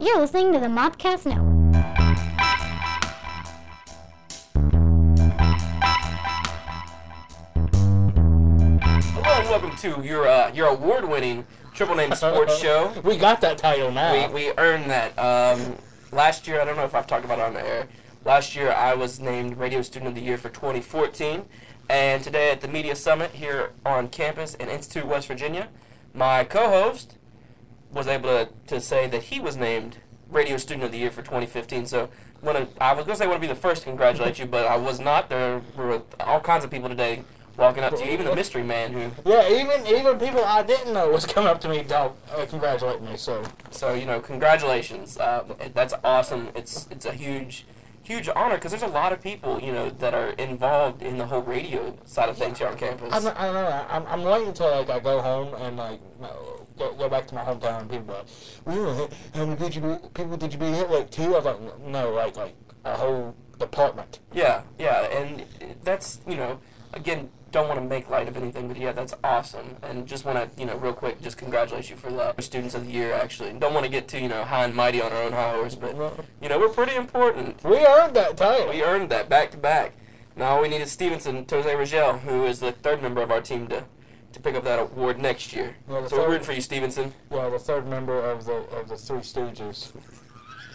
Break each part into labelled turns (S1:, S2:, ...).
S1: You're listening to the Mobcast Network.
S2: Hello and welcome to your uh, your award-winning Triple Name Sports Show.
S3: We got that title now.
S2: We, we earned that. Um, last year, I don't know if I've talked about it on the air. Last year, I was named Radio Student of the Year for 2014. And today at the Media Summit here on campus in Institute, West Virginia, my co-host was able to, to say that he was named Radio Student of the Year for 2015. So wanna, I was going to say I want to be the first to congratulate you, but I was not. There were all kinds of people today walking up to you, even the mystery man who
S3: yeah, even even people I didn't know was coming up to me, dog, uh, congratulating me. So
S2: So you know, congratulations. Uh, that's awesome. It's it's a huge, huge honor because there's a lot of people you know that are involved in the whole radio side of things here on campus.
S3: I'm, I don't know. I'm, I'm waiting until like I go home and like no, go, go back to my hometown and people like, well, how many did you people did you be hit like two? I was like, no, like like a whole department.
S2: Yeah, yeah, and that's you know, again, don't want to make light of anything, but yeah, that's awesome, and just want to you know, real quick, just congratulate you for the students of the year. Actually, don't want to get too you know high and mighty on our own high horse, but you know, we're pretty important.
S3: We earned that title.
S2: We earned that back to back. Now all we need is Stevenson, Jose Rigel, who is the third member of our team to, to pick up that award next year.
S3: The
S2: so we're
S3: third-
S2: rooting for you, Stevenson,
S3: Well, the third member of the of the Three Stooges.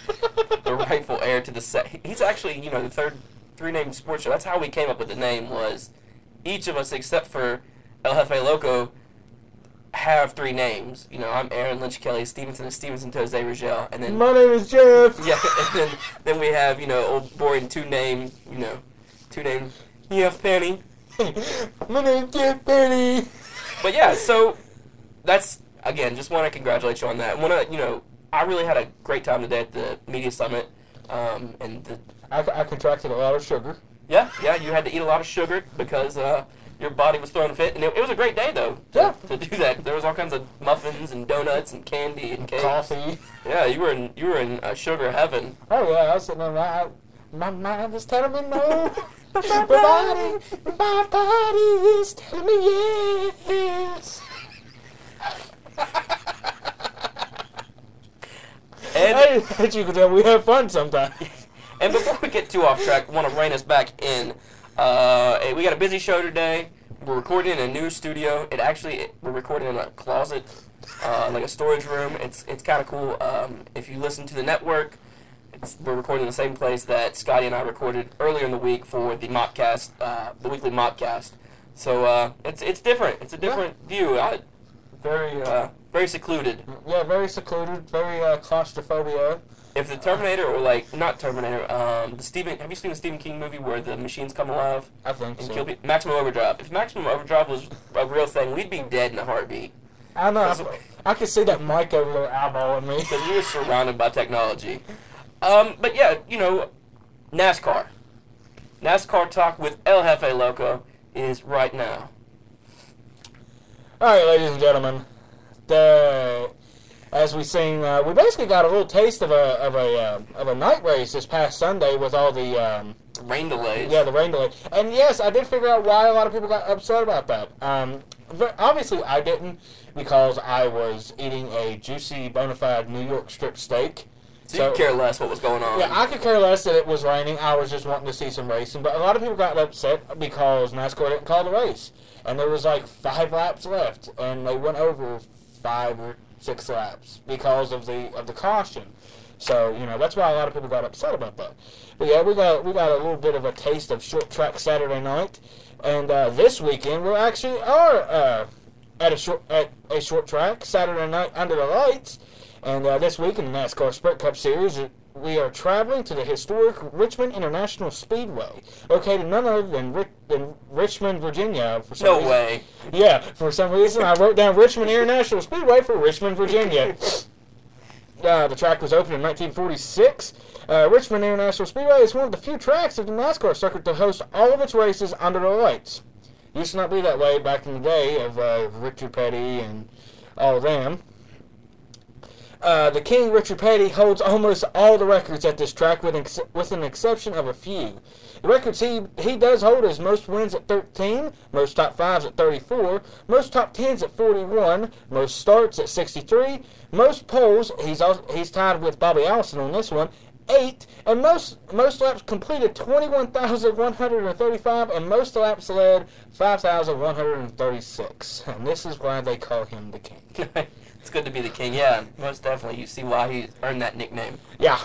S2: the rightful heir to the set. He's actually, you know, the third three name sports show. That's how we came up with the name. Was each of us, except for El Jefe Loco, have three names. You know, I'm Aaron Lynch Kelley. Stevenson is Stevenson Jose Rigel, and then
S3: My name is Jeff.
S2: yeah, and then then we have you know old boring two name, you know, two name. Yes, Penny.
S3: My name is Jeff Penny.
S2: But yeah, so that's again, just want to congratulate you on that. Want to, you know, I really had a great time today at the media summit, um, and the,
S3: I, I contracted a lot of sugar.
S2: yeah, yeah, you had to eat a lot of sugar because uh, your body was throwing a fit, and it, it was a great day though. To,
S3: Yeah.
S2: to do that, there was all kinds of muffins and donuts and candy and cake.
S3: Coffee.
S2: Yeah, you were in you were in uh, sugar heaven.
S3: Oh yeah, I was sitting on that. My mind is telling me no. my body, my body is telling me yes.
S2: And
S3: as you can tell, we have fun sometimes.
S2: And before we get too off track, I want to rein us back in. Uh, hey, we got a busy show today. We're recording in a new studio. It actually we're recording in a closet, uh, like a storage room. It's it's kind of cool. Um, if you listen to the network, it's, we're recording in the same place that Scotty and I recorded earlier in the week for the Mopcast, uh, the weekly Mopcast. So uh, it's it's different. It's a different view. I, very uh, very secluded.
S3: Yeah, very secluded, very uh, claustrophobia.
S2: If the Terminator or like not Terminator, um, the Stephen have you seen the Stephen King movie where the machines come alive
S3: I think
S2: and
S3: so.
S2: kill people? Maximum Overdrive. If Maximum Overdrive was a real thing, we'd be dead in a heartbeat
S3: I know. I, I can see that mic over there eyeballing me.
S2: because we were surrounded by technology. Um, but yeah, you know, NASCAR. NASCAR talk with El Jefe Loco is right now.
S3: All right, ladies and gentlemen, the as we seen, uh, we basically got a little taste of a of a uh, of a night race this past Sunday with all the um,
S2: Rain delays.
S3: yeah the rain delay. And yes, I did figure out why a lot of people got upset about that. Um, obviously, I didn't because I was eating a juicy, bona fide New York strip steak.
S2: So you care less what was going on.
S3: Yeah, I could care less that it was raining. I was just wanting to see some racing. But a lot of people got upset because NASCAR didn't call the race. And there was like five laps left. And they went over five or six laps because of the of the caution. So, you know, that's why a lot of people got upset about that. But yeah, we got we got a little bit of a taste of short track Saturday night. And uh, this weekend we actually are uh, at a short at a short track Saturday night under the lights. And uh, this week in the NASCAR Sprint Cup Series, we are traveling to the historic Richmond International Speedway, located none other than, Ri- than Richmond, Virginia. For some
S2: No
S3: reason.
S2: way.
S3: Yeah, for some reason I wrote down Richmond International Speedway for Richmond, Virginia. Uh, the track was opened in 1946. Uh, Richmond International Speedway is one of the few tracks of the NASCAR circuit to host all of its races under the lights. Used to not be that way back in the day of uh, Richard Petty and all of them. Uh, the King, Richard Petty, holds almost all the records at this track, with, ex- with an exception of a few. The records he, he does hold is most wins at 13, most top fives at 34, most top tens at 41, most starts at 63, most poles, he's, he's tied with Bobby Allison on this one, eight, and most most laps completed twenty one thousand one hundred and most laps led five thousand one hundred and thirty six. And this is why they call him the king.
S2: it's good to be the king. Yeah, most definitely. You see why he earned that nickname.
S3: Yeah.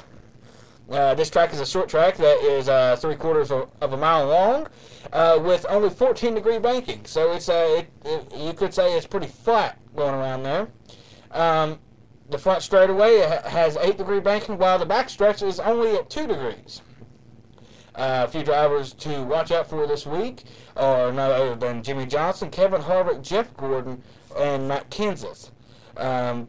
S3: Uh, this track is a short track that is uh, three quarters of, of a mile long, uh, with only 14 degree banking. So it's uh, it, it, you could say it's pretty flat going around there. Um, the front straightaway ha- has 8 degree banking, while the back stretch is only at 2 degrees. Uh, a few drivers to watch out for this week are none other than Jimmie Johnson, Kevin Harvick, Jeff Gordon, and Matt Kenseth. Um,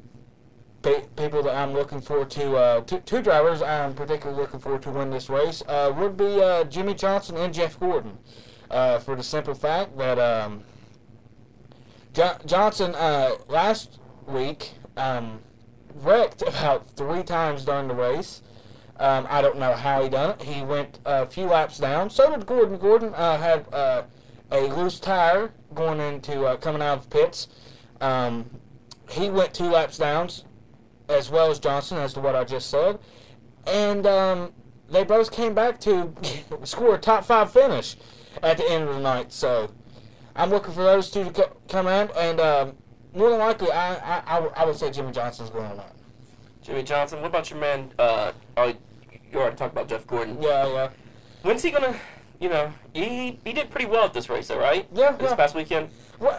S3: pe- people that I'm looking forward to, uh, two, two drivers I'm particularly looking forward to win this race uh, would be uh, Jimmie Johnson and Jeff Gordon. Uh, for the simple fact that um, jo- Johnson uh, last week um, wrecked about three times during the race. Um, I don't know how he done it. He went a few laps down. So did Gordon. Gordon uh, had uh, a loose tire going into uh, coming out of pits. Um, he went two laps down, as well as Johnson, as to what I just said, and um, they both came back to score a top five finish at the end of the night. So I'm looking for those two to co- come in, and um, more than likely, I, I, I, would- would say Jimmie Johnson's going to win.
S2: Jimmie Johnson. What about your man? Uh, oh, you already talked about Jeff Gordon.
S3: Yeah, yeah.
S2: When's he gonna? You know, he he did pretty well at this race, though, right?
S3: Yeah,
S2: This
S3: yeah.
S2: past weekend.
S3: Well,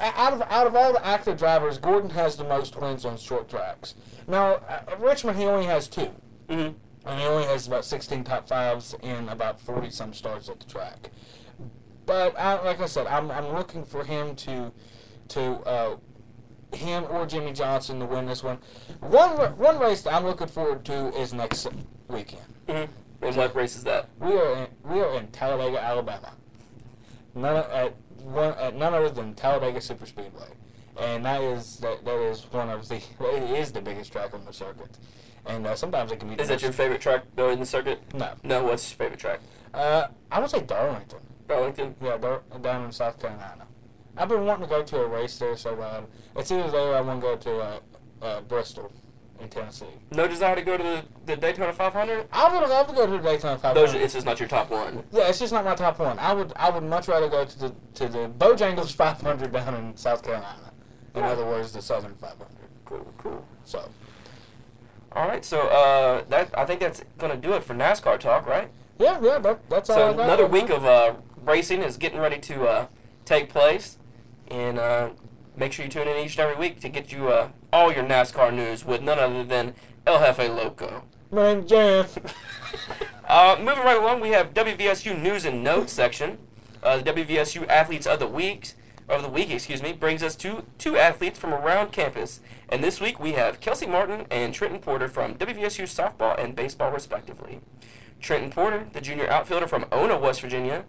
S3: uh, out of out of all the active drivers, Gordon has the most wins on short tracks. Now, uh, Richmond he only has two,
S2: Mm-hmm.
S3: and he only has about 16 top fives and about 40 some starts at the track. But I, like I said, I'm I'm looking for him to to uh, him or Jimmie Johnson to win this one. One one race that I'm looking forward to is next weekend.
S2: Mm-hmm. And what race is that?
S3: We are in, we are in Talladega, Alabama. None o- at one at none other than Talladega Super Speedway, and that is that, that is one of the it is the biggest track on the circuit, and uh, sometimes it can be.
S2: Is that your favorite track though in the circuit?
S3: No,
S2: No. What's your favorite track?
S3: uh, I would say Darlington.
S2: Darlington.
S3: Yeah, Dar- down in South Carolina. I've been wanting to go to a race there so bad. It's either there or I want to go to uh, uh, Bristol in Tennessee.
S2: No desire to go to the, the Daytona 500.
S3: I would love to go to the Daytona 500.
S2: Those, it's just not your top one.
S3: Yeah, it's just not my top one. I would I would much rather go to the to the Bojangles 500 down in South Carolina. In other words, the Southern 500.
S2: Cool, cool.
S3: So
S2: All right, so uh, that I think that's gonna do it for NASCAR talk, right?
S3: yeah, yeah, that, that's all.
S2: So another week of uh, racing is getting ready to uh, take place, and uh, make sure you tune in each and every week to get you uh, all your NASCAR news with none other than El Jefe Loco.
S3: My name's Jeff.
S2: Uh, moving right along, we have WVSU news and notes section. Uh, the WVSU athletes of the week of the week, excuse me, brings us to two athletes from around campus. And this week we have Kelsey Martin and Trenton Porter from WVSU softball and baseball, respectively. Trenton Porter, the junior outfielder from Ona, West Virginia.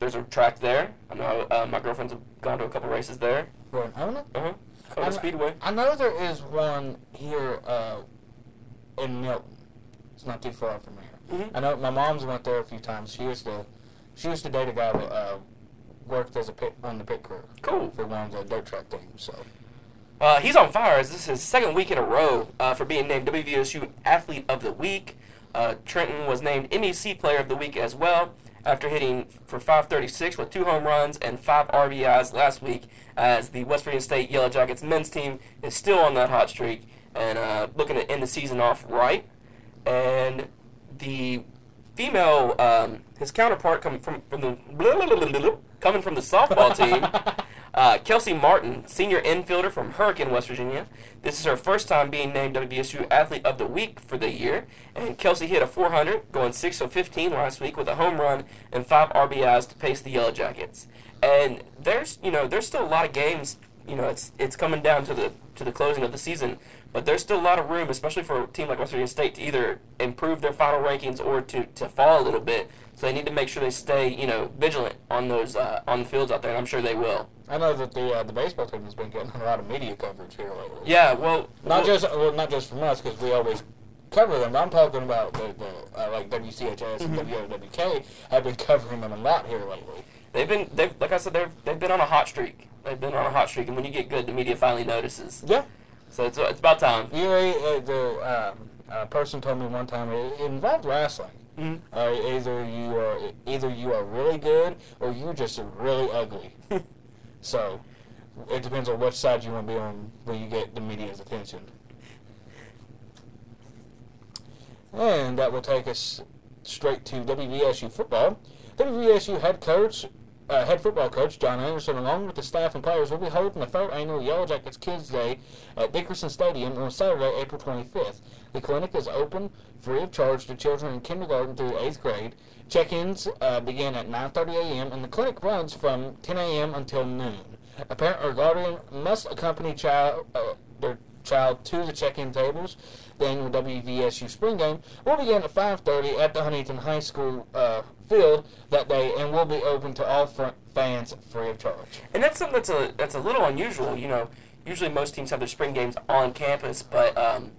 S2: There's a track there. I know uh, my girlfriend's gone to a couple races there.
S3: We're in Ona?
S2: Uh huh.
S3: I'm-
S2: Speedway.
S3: I know there is one here uh, in Milton. It's not too far from here.
S2: Mhm.
S3: I know my mom's went there a few times. She used to she used to date a guy that uh, worked as a pit on the pit crew.
S2: Cool.
S3: For one of the dirt track teams. So
S2: Uh, he's on fire as this is his second week in a row uh, for being named WVSU Athlete of the Week. Uh, Trenton was named MEC Player of the Week as well after hitting for 536 with two home runs and five RBIs last week as the West Virginia State Yellow Jackets men's team is still on that hot streak and uh, looking to end the season off right. And the female, um, his counterpart coming from, from the coming from the softball team. Uh, Kelsey Martin, senior infielder from Hurricane, West Virginia. This is her first time being named WVSU Athlete of the Week for the year. And Kelsey hit a 400, going 6 of 15 last week with a home run and five RBIs to pace the Yellow Jackets. And there's, you know, there's still a lot of games. You know, it's it's coming down to the to the closing of the season But there's still a lot of room, especially for a team like West Virginia State, to either improve their final rankings or to, to fall a little bit. So they need to make sure they stay, you know, vigilant on those uh, on the fields out there, and I'm sure they will.
S3: I know that the uh, the baseball team has been getting a lot of media coverage here lately.
S2: Yeah, well,
S3: Not
S2: well,
S3: just well, not just from us because we always cover them. I'm talking about the, the uh, like WCHS and WOWK have been covering them a lot here lately.
S2: they've been they've like I said they've they've been on a hot streak. They've been on a hot streak, and when you get good, the media finally notices.
S3: Yeah,
S2: So it's it's about time.
S3: you the um, uh, person told me one time it, involved wrestling.
S2: Mhm.
S3: Uh, either you are either you are really good or you're just really ugly. so it depends on which side you want to be on when you get the media's attention. And that will take us straight to WVSU football. WVSU head coach, uh, head football coach John Anderson, along with the staff and players, will be holding the third annual Yellow Jackets Kids Day at Dickerson Stadium on Saturday, April 25th. The clinic is open free of charge to children in kindergarten through eighth grade. Check-ins uh, begin at 9:30 a.m. and the clinic runs from 10 a.m. until noon. A parent or guardian must accompany child uh, their child to the check-in tables. Annual WVSU spring game will begin at 5:30 at the Huntington High School uh, field that day and will be open to all fr- fans free of charge.
S2: And that's something that's a that's a little unusual. You know, usually most teams have their spring games on campus, but um,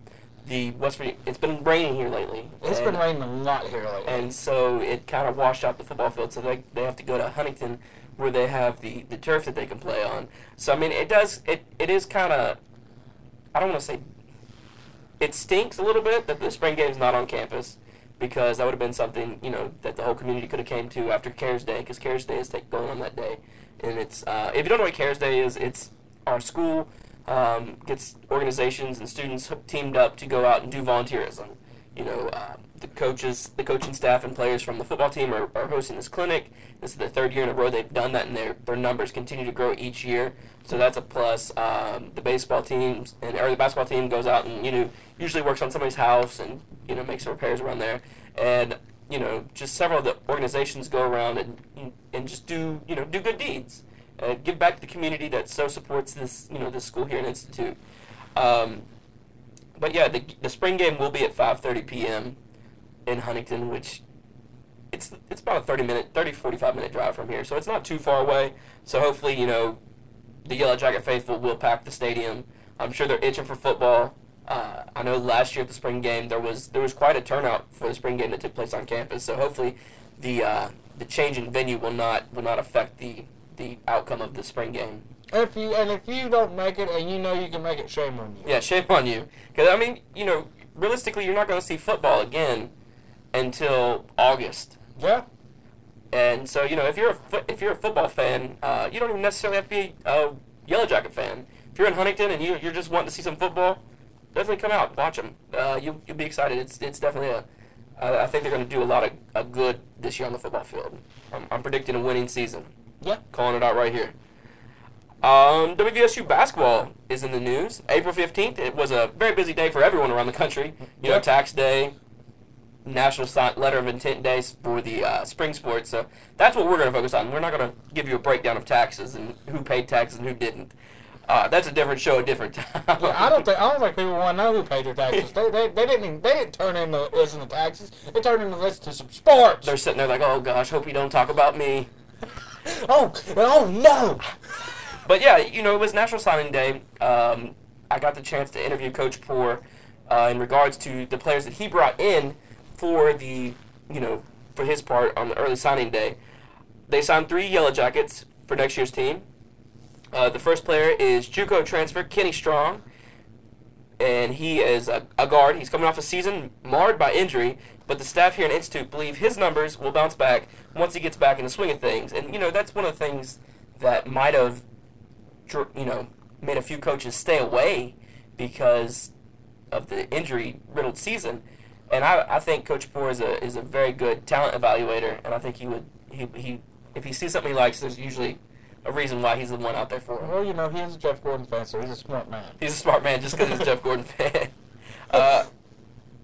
S2: the West Virginia it's been raining here lately.
S3: It's
S2: and,
S3: been raining a lot here lately.
S2: and so it kind of washed out the football field. So they they have to go to Huntington, where they have the the turf that they can play on. So I mean, it does it it is kind of I don't want to say it stinks a little bit that the spring game's not on campus because that would have been something you know that the whole community could have came to after CARES Day because CARES Day is take, going on that day, and it's uh, if you don't know what CARES Day is, it's our school um, gets organizations and students teamed up to go out and do volunteerism. You know, uh, the coaches, the coaching staff, and players from the football team are, are hosting this clinic. This is the third year in a row they've done that, and their their numbers continue to grow each year. So that's a plus. Um, the baseball teams and or the basketball team goes out and you know usually works on somebody's house and you know makes some repairs around there, and you know just several of the organizations go around and and just do you know do good deeds, uh, give back to the community that so supports this you know this school here and institute. Um, but yeah, the, the spring game will be at 5:30 p.m. in Huntington, which it's it's about a 30 minute, 30 45 minute drive from here, so it's not too far away. So hopefully, you know, the Yellow Jacket faithful will pack the stadium. I'm sure they're itching for football. Uh, I know last year at the spring game there was there was quite a turnout for the spring game that took place on campus. So hopefully, the uh, the change in venue will not will not affect the the outcome of the spring game.
S3: if you and if you don't make it and you know you can make it, shame on you.
S2: Yeah, shame on you. Because I mean, you know, realistically, you're not going to see football again until August.
S3: Yeah.
S2: And so, you know, if you're a fo- if you're a football fan, uh, you don't even necessarily have to be a Yellow Jacket fan. If you're in Huntington and you, you're just wanting to see some football, definitely come out, watch them. Uh, you you'll be excited. It's it's definitely a. I I think they're going to do a lot of a good this year on the football field. I'm, I'm predicting a winning season.
S3: Yeah.
S2: Calling it out right here. Um, WVSU basketball is in the news. April 15th, it was a very busy day for everyone around the country. You know, tax day, national si- letter of intent days for the uh, spring sports. So that's what we're going to focus on. We're not going to give you a breakdown of taxes and who paid taxes and who didn't. Uh, that's a different show, a different time.
S3: Yeah, I don't think I don't think people want to know who paid their taxes. They, they, they didn't they didn't turn in the listen to taxes. They turned in the list to some sports.
S2: They're sitting there like, oh gosh, hope you don't talk about me.
S3: oh oh no.
S2: But yeah, you know, it was National Signing Day. Um, I got the chance to interview Coach Poor uh, in regards to the players that he brought in for the, you know, for his part on the early signing day. They signed three Yellow Jackets for next year's team. Uh, the first player is JUCO transfer Kenny Strong, and he is a, a guard. He's coming off a season marred by injury, but the staff here at Institute believe his numbers will bounce back once he gets back in the swing of things. And you know that's one of the things that might have, you know, made a few coaches stay away because of the injury riddled season. And I, I think Coach Poor is a is a very good talent evaluator, and I think he would he, he if he sees something he likes, there's usually a reason why he's the one out there for him.
S3: Well, you know, he is a Jeff Gordon fan, so he's a smart man.
S2: He's a smart man just because he's a Jeff Gordon fan. Uh,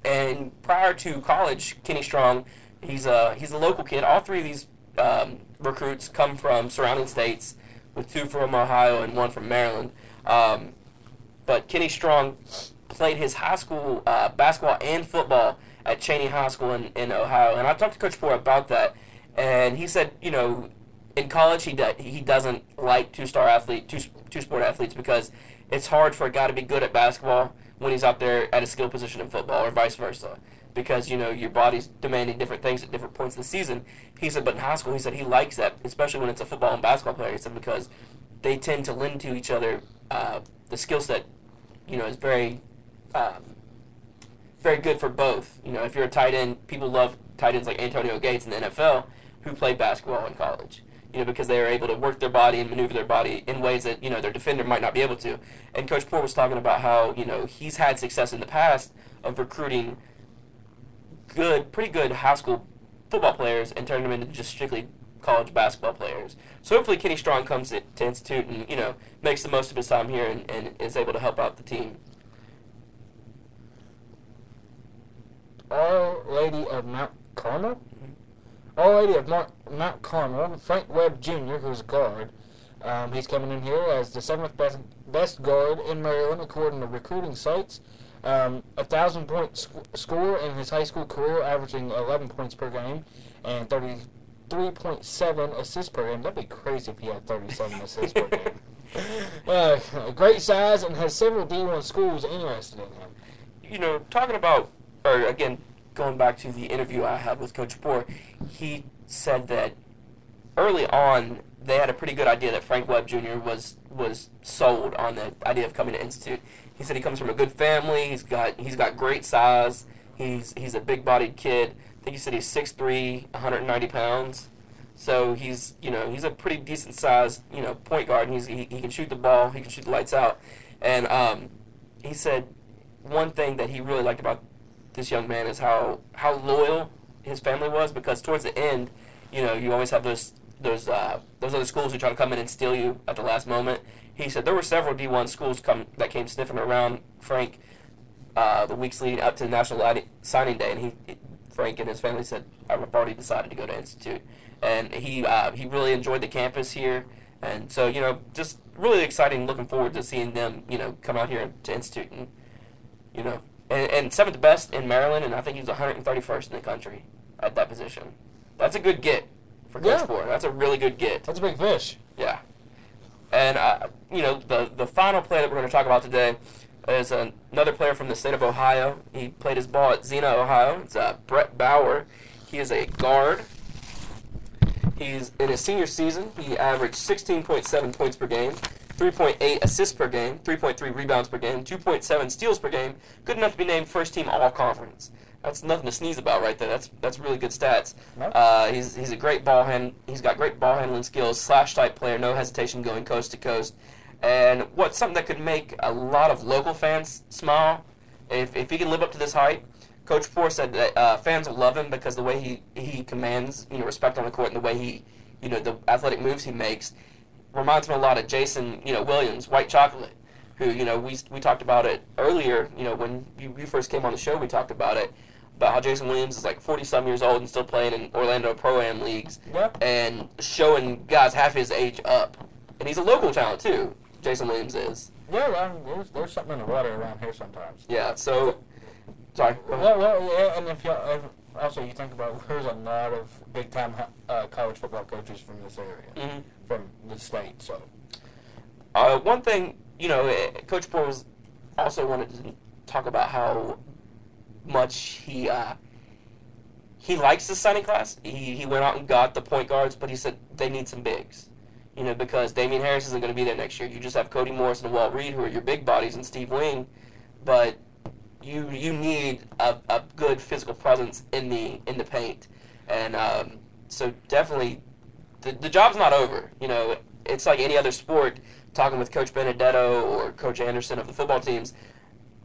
S2: and prior to college, Kenny Strong, he's a he's a local kid. All three of these um, recruits come from surrounding states, with two from Ohio and one from Maryland. Um, but Kenny Strong played his high school uh, basketball and football at Cheney High School in, in Ohio. And I talked to Coach Poor about that, and he said, you know, in college he do, he doesn't like two star athlete two two sport athletes because it's hard for a guy to be good at basketball when he's out there at a skill position in football or vice versa because you know your body's demanding different things at different points of the season. He said, but in high school, he said he likes that, especially when it's a football and basketball player. He said because they tend to lend to each other. Uh, the skill set, you know, is very, um, very good for both. You know, if you're a tight end, people love tight ends like Antonio Gates in the NFL who played basketball in college. You know, because they are able to work their body and maneuver their body in ways that you know their defender might not be able to. And Coach Poor was talking about how you know he's had success in the past of recruiting good, pretty good high school football players and turning them into just strictly college basketball players. So hopefully Kenny Strong comes to, Institute and you know makes the most of his time here and, and is able to help out the team.
S3: Our Lady of Mount Carmel? Our Lady of Mount, Mount Carmel, Frank Webb Jr., who's a guard. Um, he's coming in here as the seventh best, best guard in Maryland, according to recruiting sites. Um, a thousand point sc- score in his high school career, averaging 11 points per game and 33.7 assists per game. That'd be crazy if he had 37 assists per game. Uh, great size and has several D1 schools interested in him.
S2: You know, talking about, or again, going back to the interview I had with Coach Poor, he said that early on they had a pretty good idea that Frank Webb Jr. was was sold on the idea of coming to Institute. He said he comes from a good family. He's got he's got great size. He's he's a big bodied kid. I think he said he's 6'3", 190 pounds. So he's you know he's a pretty decent sized you know point guard. And he's he, he can shoot the ball. He can shoot the lights out. And um, he said one thing that he really liked about this young man is how how loyal his family was because towards the end, you know, you always have those those uh, those other schools who try to come in and steal you at the last moment. He said there were several D1 schools come that came sniffing around Frank uh, the weeks leading up to the national signing day, and he Frank and his family said I've already decided to go to Institute, and he uh, he really enjoyed the campus here, and so you know just really exciting. Looking forward to seeing them you know come out here to Institute and you know and, and seventh best in Maryland, and I think he was 131st in the country at that position. That's a good get for Coach
S3: Yeah.
S2: That's a really good get.
S3: That's a big fish.
S2: Yeah. And, uh, you know, the, the final player that we're going to talk about today is another player from the state of Ohio. He played his ball at Xenia, Ohio. It's uh, Brett Bauer. He is a guard. He's in his senior season. He averaged 16.7 points per game, 3.8 assists per game, 3.3 rebounds per game, 2.7 steals per game. Good enough to be named first team All Conference. That's nothing to sneeze about right there. That's that's really good stats. Uh, he's he's a great ball hand. He's got great ball handling skills. Slash type player, no hesitation going coast to coast. And what's something that could make a lot of local fans smile if if he can live up to this height. Coach Poor said that uh, fans will love him because the way he, he commands you know respect on the court and the way he you know the athletic moves he makes reminds me a lot of Jason you know Williams White Chocolate who you know we we talked about it earlier you know when you, you first came on the show we talked about it about how Jason Williams is like 40 some years old and still playing in Orlando Pro Am leagues
S3: Yep.
S2: and showing guys half his age up and he's a local talent too Jason Williams is
S3: Yeah, well, there's, there's something in the water around here sometimes.
S2: yeah so sorry.
S3: Well, well, yeah, and if if, also you think about there's a lot of big time uh, college football coaches from this area,
S2: Mhm.
S3: from the state. So
S2: Uh, one thing, you know, eh, Coach was also wanted to talk about how much he uh, he likes the signing class. He he went out and got the point guards, but he said they need some bigs. You know, because Damian Harris isn't going to be there next year. You just have Cody Morris and Walt Reed, who are your big bodies, and Steve Wing, but you you need a, a good physical presence in the in the paint, and um, so definitely the the job's not over. You know, it's like any other sport. Talking with Coach Benedetto or Coach Anderson of the football teams,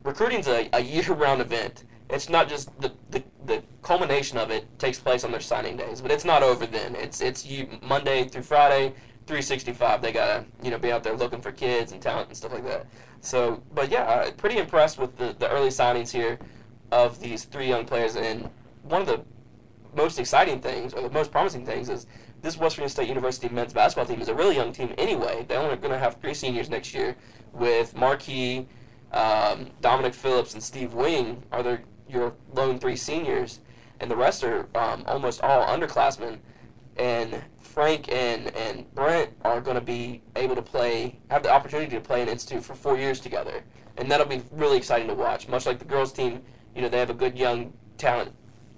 S2: recruiting's a, a year-round event. It's not just the, the the culmination of it takes place on their signing days, but it's not over then. It's it's you Monday through Friday, 365. They gotta you know be out there looking for kids and talent and stuff like that. So, but yeah, pretty impressed with the the early signings here of these three young players, and one of the most exciting things or the most promising things is this West Virginia State University men's basketball team is a really young team anyway. They're only going to have three seniors next year with Marquis, Um, Dominic Phillips and Steve Wing are their, your lone three seniors, and the rest are um, almost all underclassmen. And Frank and, and Brent are going to be able to play, have the opportunity to play in Institute for four years together. And that'll be really exciting to watch. Much like the girls' team, you know, they have a good young talent,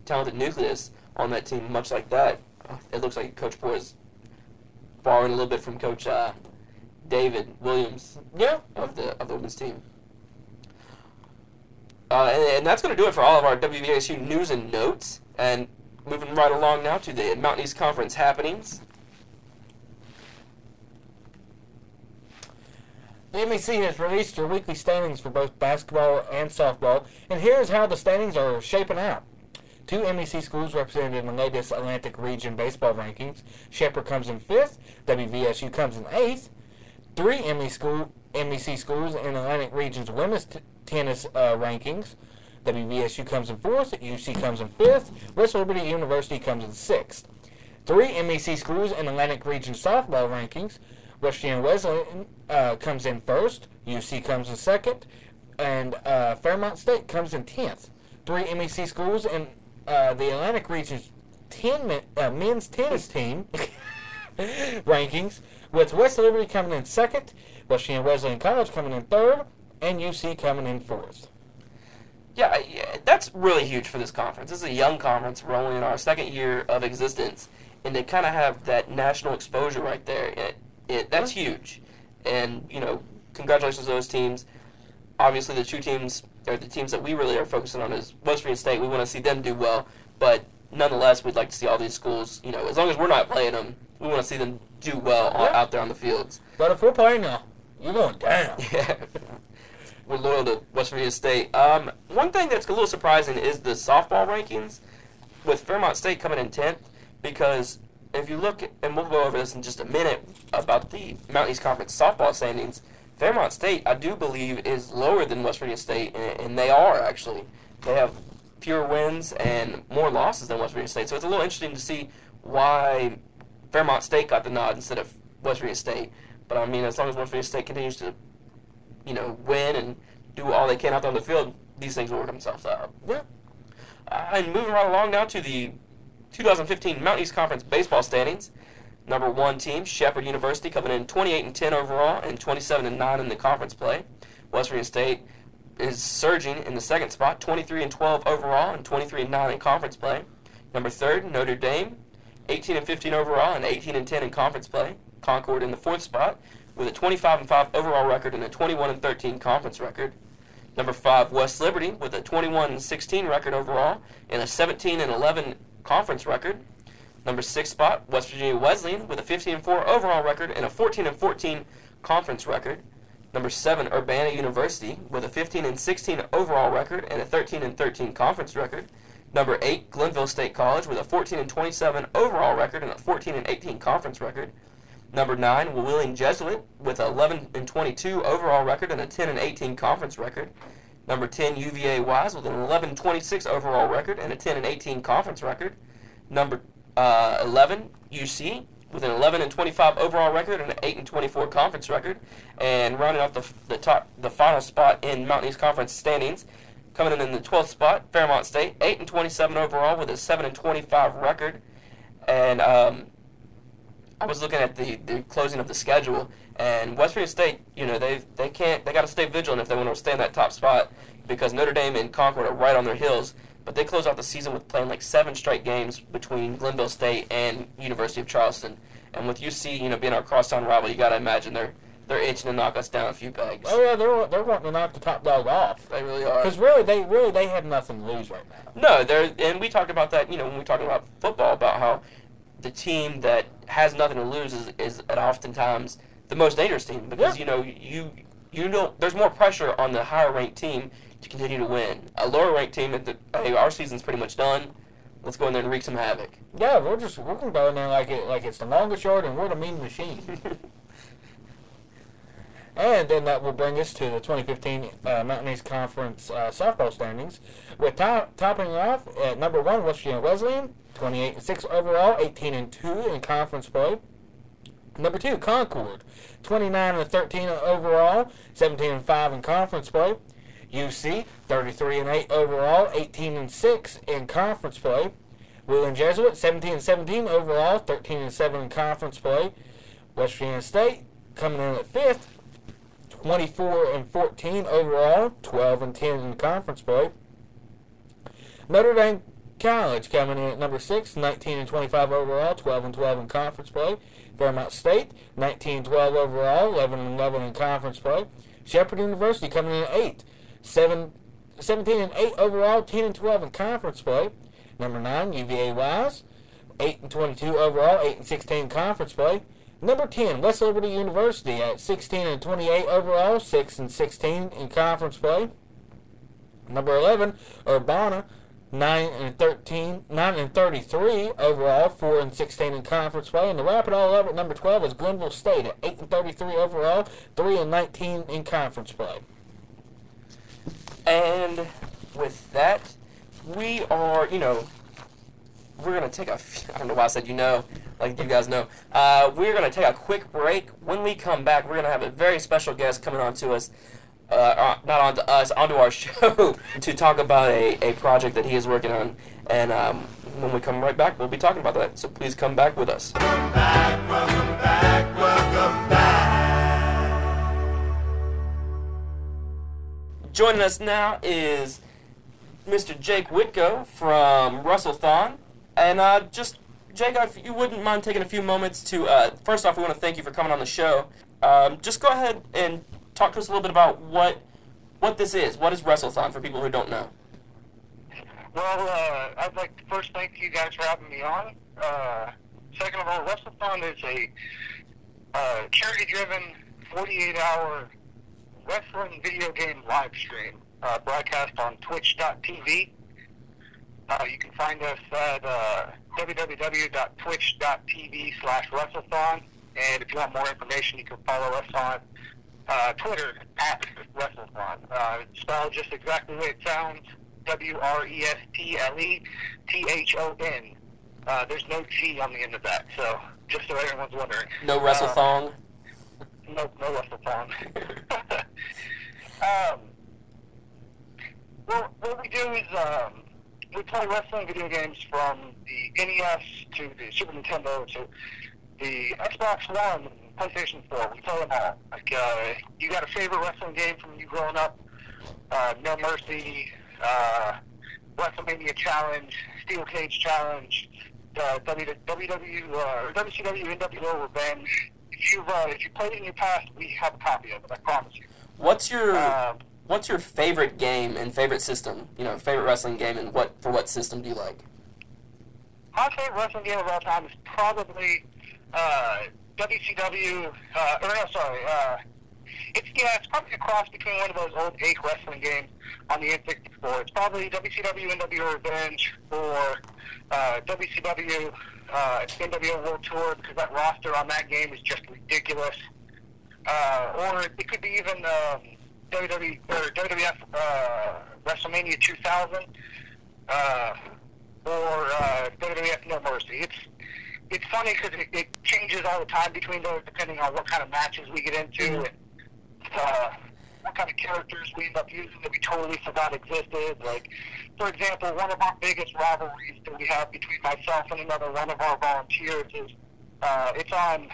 S2: talented nucleus on that team, much like that. It looks like Coach Poor is borrowing a little bit from Coach uh, David Williams
S3: Yeah.
S2: of the of the women's team. Uh, and, and that's going to do it for all of our WVSU news and notes. And moving right along now to the Mountain East Conference happenings.
S3: The MEC has released their weekly standings for both basketball and softball, and here's how the standings are shaping out. Two MEC schools represented in the latest Atlantic Region baseball rankings. Shepherd comes in fifth, WVSU comes in eighth. Three ME school, MEC schools in Atlantic Region's women's t- tennis uh, rankings. WVSU comes in fourth, UC comes in fifth, West Liberty University comes in sixth. Three MEC schools in Atlantic Region softball rankings. West Wesleyan uh, comes in first, UC comes in second, and uh, Fairmont State comes in tenth. Three MEC schools in uh, the Atlantic Region's ten men, uh, men's tennis team rankings, with West Liberty coming in second, West Wesleyan College coming in third, and UC coming in fourth.
S2: Yeah, yeah, that's really huge for this conference. This is a young conference. We're only in our second year of existence, and to kind of have that national exposure right there, it, it that's huge. And you know, congratulations to those teams. Obviously, the two teams or the teams that we really are focusing on is West Virginia State. We want to see them do well, but nonetheless, we'd like to see all these schools. You know, as long as we're not playing them, we want to see them do well
S3: Yeah.
S2: out there on the fields.
S3: But if we're playing now, you're going down.
S2: Yeah. We're loyal to West Virginia State. Um, one thing that's a little surprising is the softball rankings, with Fairmont State coming in 10th, because if you look, and we'll go over this in just a minute, about the Mountain East Conference softball standings, Fairmont State, I do believe, is lower than West Virginia State, and, and they are actually. They have fewer wins and more losses than West Virginia State, so it's a little interesting to see why Fairmont State got the nod instead of West Virginia State. But I mean, as long as West Virginia State continues to you know, win and do all they can out there on the field, these things will work themselves out.
S3: Yeah.
S2: Uh, and moving right along now to the 2015 Mountain East Conference baseball standings. Number one team, Shepherd University, coming in 28 and 10 overall and 27 and 9 in the conference play. West Virginia State is surging in the second spot, 23 and 12 overall and 23 and 9 in conference play. Number third, Notre Dame, 18 and 15 overall and 18 and 10 in conference play. Concord in the fourth spot with a 25 and 5 overall record and a 21 and 13 conference record. Number five, West Liberty with a 21 and 16 record overall and a 17 and 11 conference record. Number six spot, West Virginia Wesleyan with a 15 and 4 overall record and a 14 and 14 conference record. Number seven, Urbana University with a 15 and 16 overall record and a 13 and 13 conference record. Number eight, Glenville State College with a 14 and 27 overall record and a 14 and 18 conference record. Number nine, Wheeling Jesuit with a 11 and 22 overall record and a 10 and 18 conference record. Number 10, UVA Wise with an 11 and 26 overall record and a 10 and 18 conference record. Number uh, 11, UC with an 11 and 25 overall record and an 8 and 24 conference record. And rounding off the, the top, the final spot in Mountain East Conference standings, coming in in the 12th spot, Fairmont State, 8 and 27 overall with a 7 and 25 record. And um, I was looking at the, the closing of the schedule, and West Virginia State, you know, they they can't they got to stay vigilant if they want to stay in that top spot because Notre Dame and Concord are right on their heels. But they close out the season with playing like seven straight games between Glenville State and University of Charleston. And with UC, you know, being our crosstown rival, you got to imagine they're they're itching to knock us down a few pegs.
S3: Oh yeah, they're they're wanting to knock the top dog off.
S2: They really are.
S3: Because really, they really they have nothing to lose right now.
S2: No, they're and we talked about that. You know, when we talked about football, about how the team that has nothing to lose is, is oftentimes the most dangerous team because
S3: Yeah.
S2: you know you you don't. There's more pressure on the higher ranked team to continue to win. A lower ranked team, at the, hey, our season's pretty much done. Let's go in there and wreak some havoc.
S3: Yeah, we're just we're gonna go in there like it like it's the longest yard and we're the mean machine. and then that will bring us to the 2015 uh, Mountain East Conference uh, softball standings, with top, topping off at number one West Virginia Wesleyan, 28 and six overall, 18 and two in conference play. Number two, Concord, 29 and 13 overall, 17 and 5 in conference play. UC, 33 and 8 overall, 18 and 6 in conference play. Wheeling Jesuit, 17 and 17 overall, 13 and 7 in conference play. West Virginia State coming in at fifth, 24 and 14 overall, 12 and 10 in conference play. Notre Dame College coming in at number six, 19 and 25 overall, 12 and 12 in conference play. Fairmont State, 19 and 12 overall, 11 and 11 in conference play. Shepherd University coming in at eight, seven, 17 and 8 overall, 10 and 12 in conference play. Number nine, UVA Wise, 8 and 22 overall, 8 and 16 in conference play. Number 10, West Liberty University at 16 and 28 overall, 6 and 16 in conference play. Number 11, Urbana, 9 and 13, 9 and 33 overall, 4 and 16 in conference play. And to wrap it all up at number 12 is Glenville State at 8 and 33 overall, 3 and 19 in conference play.
S2: And with that, we are, you know, we're going to take a, I don't know why I said you know, like you guys know. Uh, we're going to take a quick break. When we come back, we're going to have a very special guest coming on to us, uh, uh, not onto us, onto our show to talk about a, a project that he is working on. And um, when we come right back, we'll be talking about that. So please come back with us. Welcome back, welcome back, welcome back. Joining us now is Mr. Jake Whitco from WrestleThon. And uh, just, Jake, if you wouldn't mind taking a few moments to, uh, first off, we want to thank you for coming on the show. Um, just go ahead and talk to us a little bit about what what this is. What is WrestleThon for people who don't know?
S4: Well, uh, I'd like to first thank you guys for having me on. Uh, second of all, WrestleThon is a uh, charity-driven 48-hour wrestling video game live stream uh, broadcast on Twitch.tv. Uh, you can find us at uh, www.twitch.tv slash WrestleThon. And if you want more information, you can follow us on uh, Twitter at WrestleThon. Uh, spelled just exactly the way it sounds. W R E S T L E T H O N. Uh, there's no G on the end of that, so just so everyone's wondering.
S2: No
S4: Uh,
S2: Wrestlethong?
S4: no, no WrestleThon. um, well, what we do is um, we play wrestling video games from the NES to the Super Nintendo to the Xbox One, PlayStation 4. We play them all. Like, uh, you got a favorite wrestling game from you growing up? Uh, no Mercy, uh, WrestleMania Challenge, Steel Cage Challenge, uh, WW, uh, WCW NWO Revenge. If you've uh, if you played it in your past, we have a copy of it. I promise you.
S2: What's your
S4: Um,
S2: What's your favorite game and favorite system? You know, favorite wrestling game and what for what system do you like?
S4: my favorite wrestling game of all time is probably uh, WCW. Uh, or no, sorry. Uh, it's yeah, it's probably a cross between one of those old eight wrestling games on the N64. It's probably WCW NWO Revenge or uh, WCW uh, NWO World Tour because that roster on that game is just ridiculous. Uh, or it could be even um, WWE or WWF uh, WrestleMania 2000. Uh, or uh, WWF No Mercy. It's it's funny because it, it changes all the time between those, depending on what kind of matches we get into and uh, what kind of characters we end up using that we totally forgot existed. Like, for example, one of our biggest rivalries that we have between myself and another one of our volunteers is uh, it's on.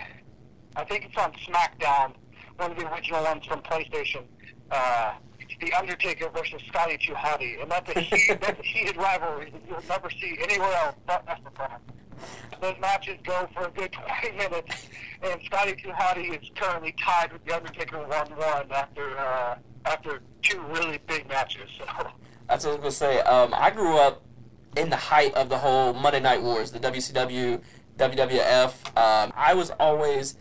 S4: I think it's on SmackDown, one of the original ones from PlayStation. Uh, The Undertaker versus Scotty 2 and that's a huge, that's a heated rivalry that you'll never see anywhere else but WrestleThon. Those matches go for a good 20 minutes, and Scotty 2 Hotty is currently tied with The Undertaker 1-1 after uh, after two really big matches. So,
S2: That's what I was gonna say. Um, I grew up in the height of the whole Monday Night Wars, the WCW, WWF. Um, I was always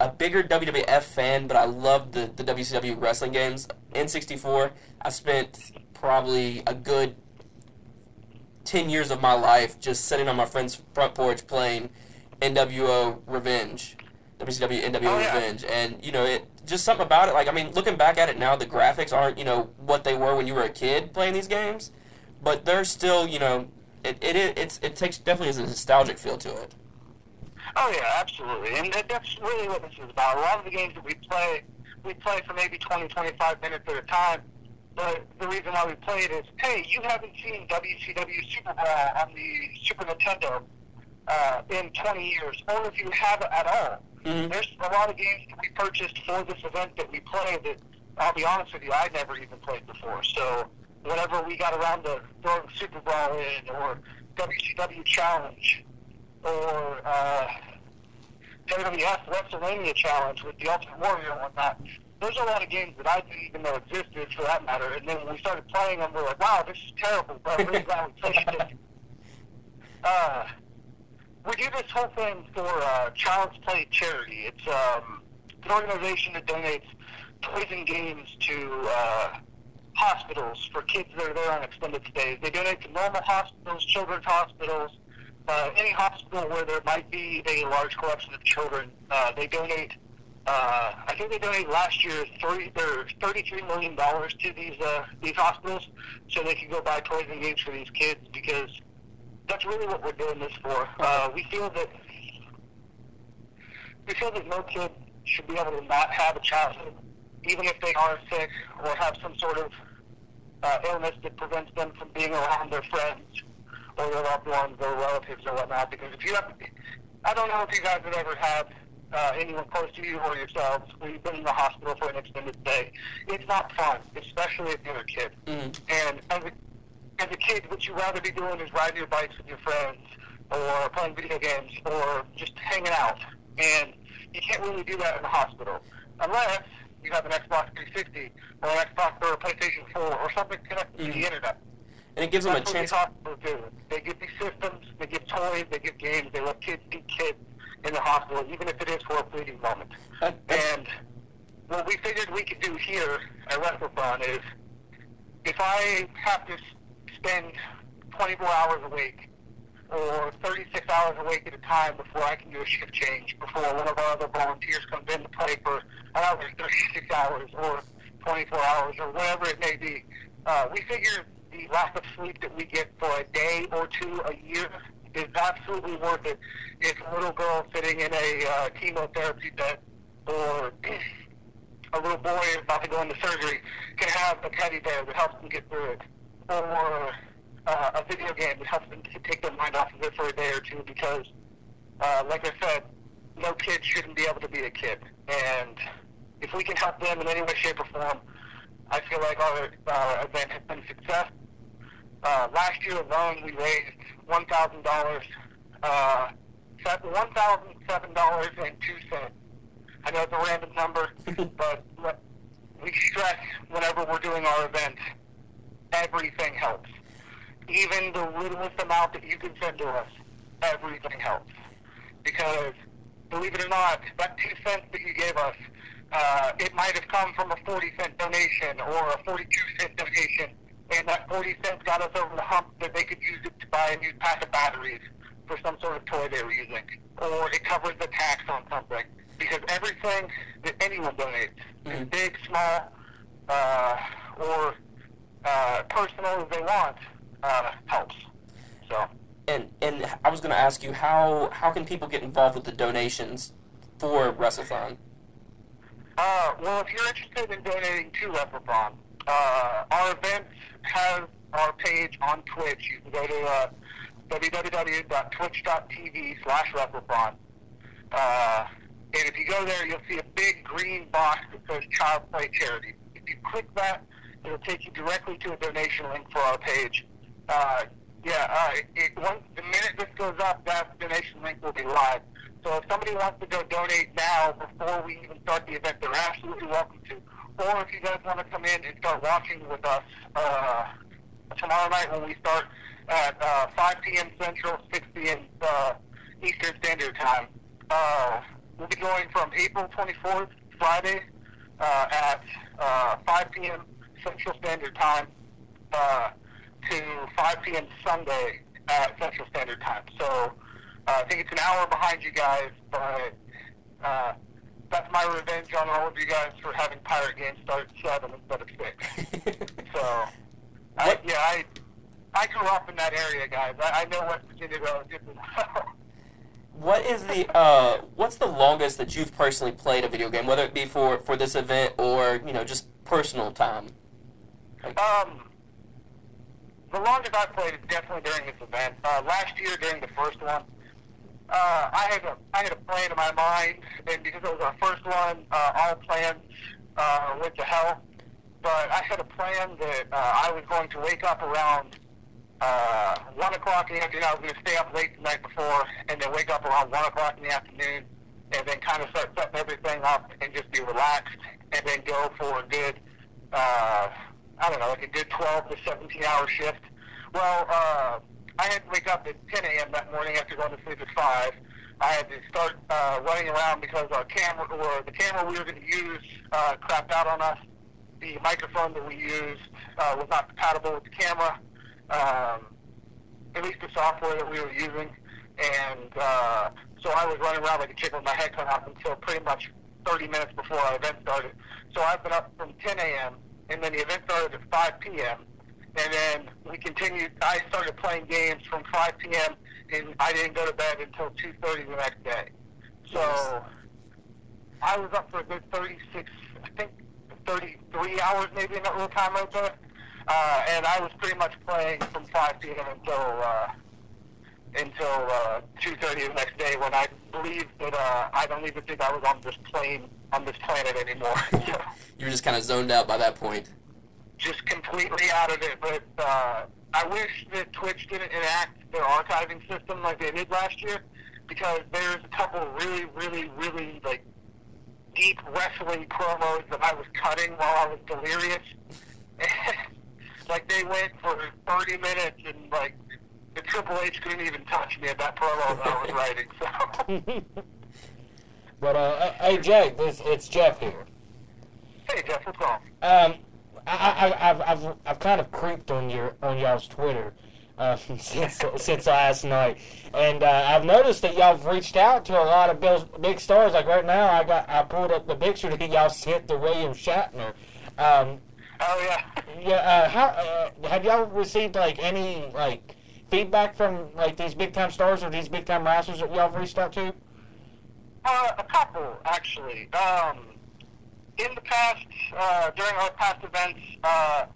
S2: a bigger WWF fan, but I loved the, the WCW wrestling games. N64, I spent probably a good 10 years of my life just sitting on my friend's front porch playing NWO Revenge. WCW NWO
S4: Oh, yeah.
S2: Revenge. And, you know, it just something about it. Like, I mean, looking back at it now, the graphics aren't, you know, what they were when you were a kid playing these games, but they're still, you know, it, it, it's, it takes definitely has a nostalgic feel to it.
S4: Oh yeah, absolutely, and that, that's really what this is about. A lot of the games that we play, we play for maybe 20, 25 minutes at a time. But the reason why we play it is, hey, you haven't seen WCW SuperBrawl on the Super Nintendo uh, in 20 years, or if you have at all.
S2: Mhm.
S4: There's a lot of games that we purchased for this event that we play that, I'll be honest with you, I never even played before. So whenever we got around to throwing SuperBrawl in, or WCW Challenge, or uh, WWF WrestleMania Challenge with the Ultimate Warrior and whatnot, there's a lot of games that I didn't even know existed for that matter. And then when we started playing them, we're like, wow, this is terrible, but I'm really glad we played it. Uh, we do this whole thing for uh, Child's Play Charity. It's um, an organization that donates toys and games to uh, hospitals for kids that are there on extended stays. They donate to normal hospitals, children's hospitals, uh, any hospital where there might be a large collection of children. Uh, they donate. Uh, I think they donated last year three, or thirty-three million dollars to these uh, these hospitals, so they can go buy toys and games for these kids because that's really what we're doing this for. Uh, we feel that we feel that no kid should be able to not have a childhood, even if they are sick or have some sort of uh, illness that prevents them from being around their friends or their loved ones or relatives or whatnot. Because if you have, I don't know if you guys have ever had uh, anyone close to you or yourselves where you've been in the hospital for an extended stay. It's not fun, especially if you're a kid.
S2: Mhm.
S4: And as a as a kid, what you rather be doing is riding your bikes with your friends, or playing video games, or just hanging out. And you can't really do that in the hospital unless you have an Xbox 360 or an Xbox or a PlayStation 4 or something connected to
S2: Mhm.
S4: the internet.
S2: And it gives them a
S4: That's what
S2: chance.
S4: these hospitals do. They give these systems, they give toys, they give games, they let kids be kids in the hospital, even if it is for a fleeting moment.
S2: That's-
S4: And what we figured we could do here at WrestleThon is if I have to spend 24 hours a week or 36 hours a week at a time before I can do a shift change, before one of our other volunteers comes in to play for another 36 hours or 24 hours or whatever it may be, uh, we figure the lack of sleep that we get for a day or two a year is absolutely worth it if a little girl sitting in a uh, chemotherapy bed or a little boy about to go into surgery can have a teddy bear that helps them get through it, or uh, a video game that helps them take their mind off of it for a day or two. Because, uh, like I said, no kid shouldn't be able to be a kid, and if we can help them in any way, shape, or form, I feel like our uh, event has been a success. Uh, last year alone, we raised one thousand dollars, uh, one thousand seven dollars and two cents. I know it's a random number, but we stress whenever we're doing our event, everything helps. Even the littlest amount that you can send to us, everything helps. Because, believe it or not, that two cents that you gave us, uh, it might have come from a 40 cent donation or a 42 cent donation, and that 40 cents got us over the hump that they could use it to buy a new pack of batteries for some sort of toy they were using, or it covered the tax on something. Because everything that anyone donates,
S2: Mhm.
S4: big, small, uh, or uh, personal as they want, uh, helps. So,
S2: And and I was going to ask you how how can people get involved with the donations for WrestleThon?
S4: uh, well, if you're interested in donating to WrestleThon, uh, our event has our page on Twitch. You can go to uh, www.twitch.tv slash WrestleThon. Uh, and if you go there, you'll see a big green box that says Child Play Charity. If you click that, it'll take you directly to a donation link for our page. Uh, yeah, uh, it, once, the minute this goes up, that donation link will be live. So if somebody wants to go donate now before we even start the event, they're absolutely welcome to. Or if you guys want to come in and start watching with us uh, tomorrow night when we start at uh, 5 p.m. Central, 6 p.m. Uh, Eastern Standard Time. Uh, we'll be going from April 24th, Friday, uh, at uh, 5 p.m. Central Standard Time uh, to 5 p.m. Sunday at Central Standard Time. So uh, I think it's an hour behind you guys, but uh, that's my revenge on all of you guys for having Pirate Games start at 7 instead of 6. So, I, yeah, I I grew up in that area, guys. I, I know West Virginia relatively well.
S2: What is the uh, what's the longest that you've personally played a video game, whether it be for, for this event or you know just personal time?
S4: Um, the longest I played is definitely during this event. Uh, last year during the first one, uh, I had a I had a plan in my mind, and because it was our first one, uh, all plans uh, went to hell. But I had a plan that uh, I was going to wake up around uh, one o'clock in the afternoon. I was going to stay up late the night before, and then wake up around one o'clock in the afternoon, and then kind of start setting everything up and just be relaxed, and then go for a good, uh, I don't know, like a good 12 to 17 hour shift. Well, uh, I had to wake up at 10 a.m. that morning after going to sleep at 5. I had to start uh, running around because our camera, or the camera we were going to use, uh, crapped out on us. The microphone that we used uh, was not compatible with the camera, um, at least the software that we were using. And uh, so I was running around like a chicken with my head cut off until pretty much 30 minutes before our event started. So I've been up from 10 a.m. and then the event started at 5 p.m. And then we continued. I started playing games from 5 p.m. and I didn't go to bed until 2:30 the next day. So I was up for a good 36, I think 33 hours maybe in that little time right there. Uh, and I was pretty much playing from 5 p.m. until uh, until uh, 2:30 the next day when I believed that uh, I don't even think I was on this plane on this planet anymore. so,
S2: You were just kind of zoned out by that point.
S4: Just completely out of it. But uh, I wish that Twitch didn't enact their archiving system like they did last year, because there's a couple really, really, really like deep wrestling promos that I was cutting while I was delirious. like they went for 30 minutes, and like the Triple H couldn't even touch me at that promo that I was writing. So,
S3: But uh, hey Jay, this it's Jeff here.
S4: hey Jeff, what's on?
S3: Um, I, I, I've, I've, I've kind of creeped on your on y'all's Twitter uh, since since last night, and uh, I've noticed that y'all have reached out to a lot of Bill's, big stars. Like right now, I got I pulled up the picture that y'all sent to William Shatner. Um,
S4: Oh yeah.
S3: yeah, uh, how uh, have y'all received like any like feedback from like these big time stars or these big time wrestlers that y'all have reached out to?
S4: Uh, a couple, actually. Um, in the past, uh, during our past events, uh,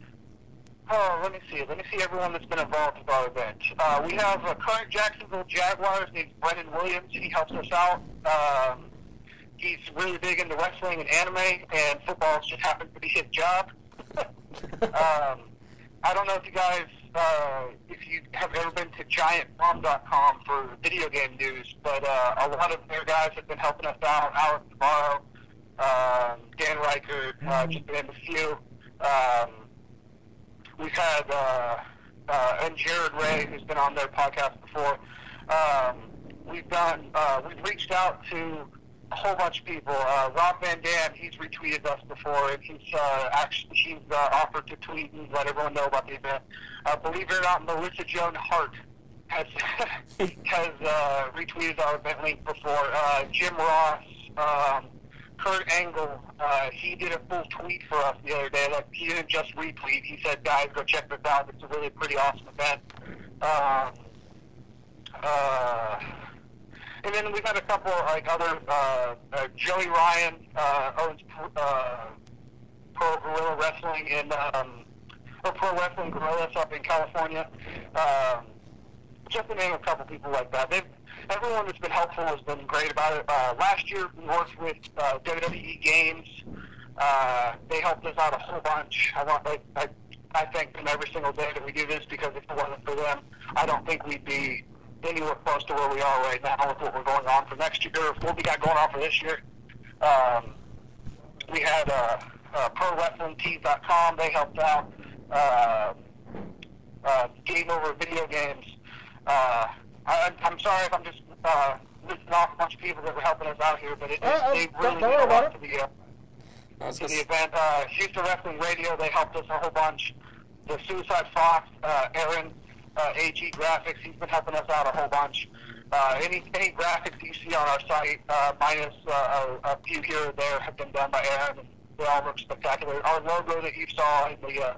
S4: oh, let me see. Let me see everyone that's been involved with our event. Uh, we have a current Jacksonville Jaguars named Brendan Williams. He helps us out. Um, he's really big into wrestling and anime, and football just happens to be his job. um, I don't know if you guys, uh, if you have ever been to GiantBomb.com for video game news, but uh, a lot of their guys have been helping us out. Alex Navarro, um, Dan Ryckert, uh, just to name a few. Um, we've had uh, uh, and Jared Ray, who's been on their podcast before. Um, we've done. Uh, we've reached out to a whole bunch of people. Uh, Rob Van Dam, he's retweeted us before, and he's uh, actually he's uh, offered to tweet and let everyone know about the event. Uh, believe it or not, Melissa Joan Hart has has uh, retweeted our event link before. Uh, Jim Ross, um, Kurt Angle, uh, he did a full tweet for us the other day. Like he didn't just retweet; he said, "Guys, go check this out. It's a really pretty awesome event." Um, uh, and then we've had a couple like other uh, uh, Joey Ryan uh, owns uh, Pro Gorilla Wrestling in um, or Pro Wrestling Guerrillas up in California. Um, just to name a couple people like that. They've everyone that's been helpful has been great about it. Uh, last year we worked with uh, WWE Games. Uh, they helped us out a whole bunch. I want I, I I thank them every single day that we do this because if it wasn't for them, I don't think we'd be anywhere close to where we are right now with what we're going on for next year, what we got going on for this year. Um, we had uh, uh, ProWrestlingTees.com. They helped out. Uh, uh, Game Over Video Games. Uh, I, I'm sorry if I'm just uh, listing off a bunch of people that were helping us out here, but it,
S3: Uh, uh,
S4: they
S3: don't-
S4: really
S3: don't
S4: did a
S3: about
S4: lot to the, uh, to the event. Uh, Houston Wrestling Radio, they helped us a whole bunch. The Suicide Fox, uh, Aaron, uh, AG Graphics, he's been helping us out a whole bunch. Uh, any any graphics you see on our site, uh, minus uh, a, a few here or there, have been done by Aaron, they all look spectacular. Our logo that you saw in the uh,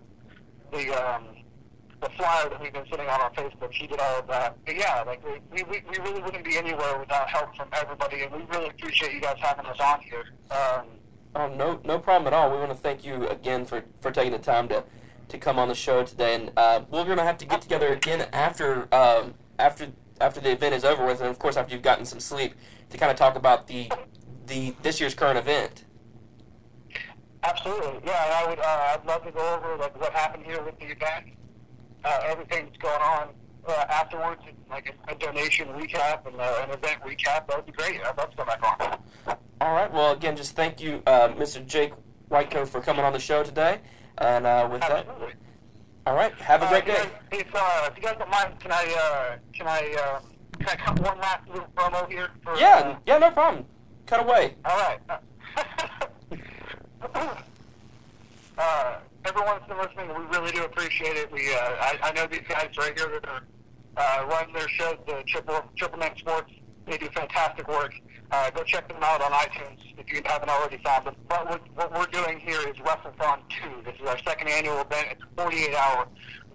S4: the um, the flyer that we've been sitting on on Facebook. He did all of that. But yeah, like we, we, we really wouldn't be anywhere without help from everybody, and we really appreciate you guys having us on here. Um,
S2: Oh, no, no problem at all. We want to thank you again for, for taking the time to, to come on the show today, and uh, we're gonna have to get together again after um, after after the event is over with, and of course after you've gotten some sleep, to kind of talk about the the this year's current event.
S4: Absolutely, yeah. I would. Uh, I'd love to go over like what happened here with the event, uh, everything that's going on uh, afterwards, like a, a donation recap and uh, an event recap. That would be great. I'd love to go back on.
S2: All right. Well, again, just thank you, uh, Mr. Jake Whitco, for coming on the show today. And uh, with that,
S4: Absolutely.
S2: all right. Have a great
S4: Uh,
S2: day.
S4: If, uh, if you guys don't mind, can I uh, can I uh, can I cut one last little promo here? For,
S2: Yeah. Yeah. No problem. Cut away.
S4: All right. uh, everyone's been listening. We really do appreciate it. We, uh, I, I know these guys right here that are uh, running their show, the Triple Triple Man Sports. They do fantastic work. Uh, go check them out on iTunes if you haven't already found them. But what, we're doing here is WrestleThon 2. This is our second annual event. It's a 48-hour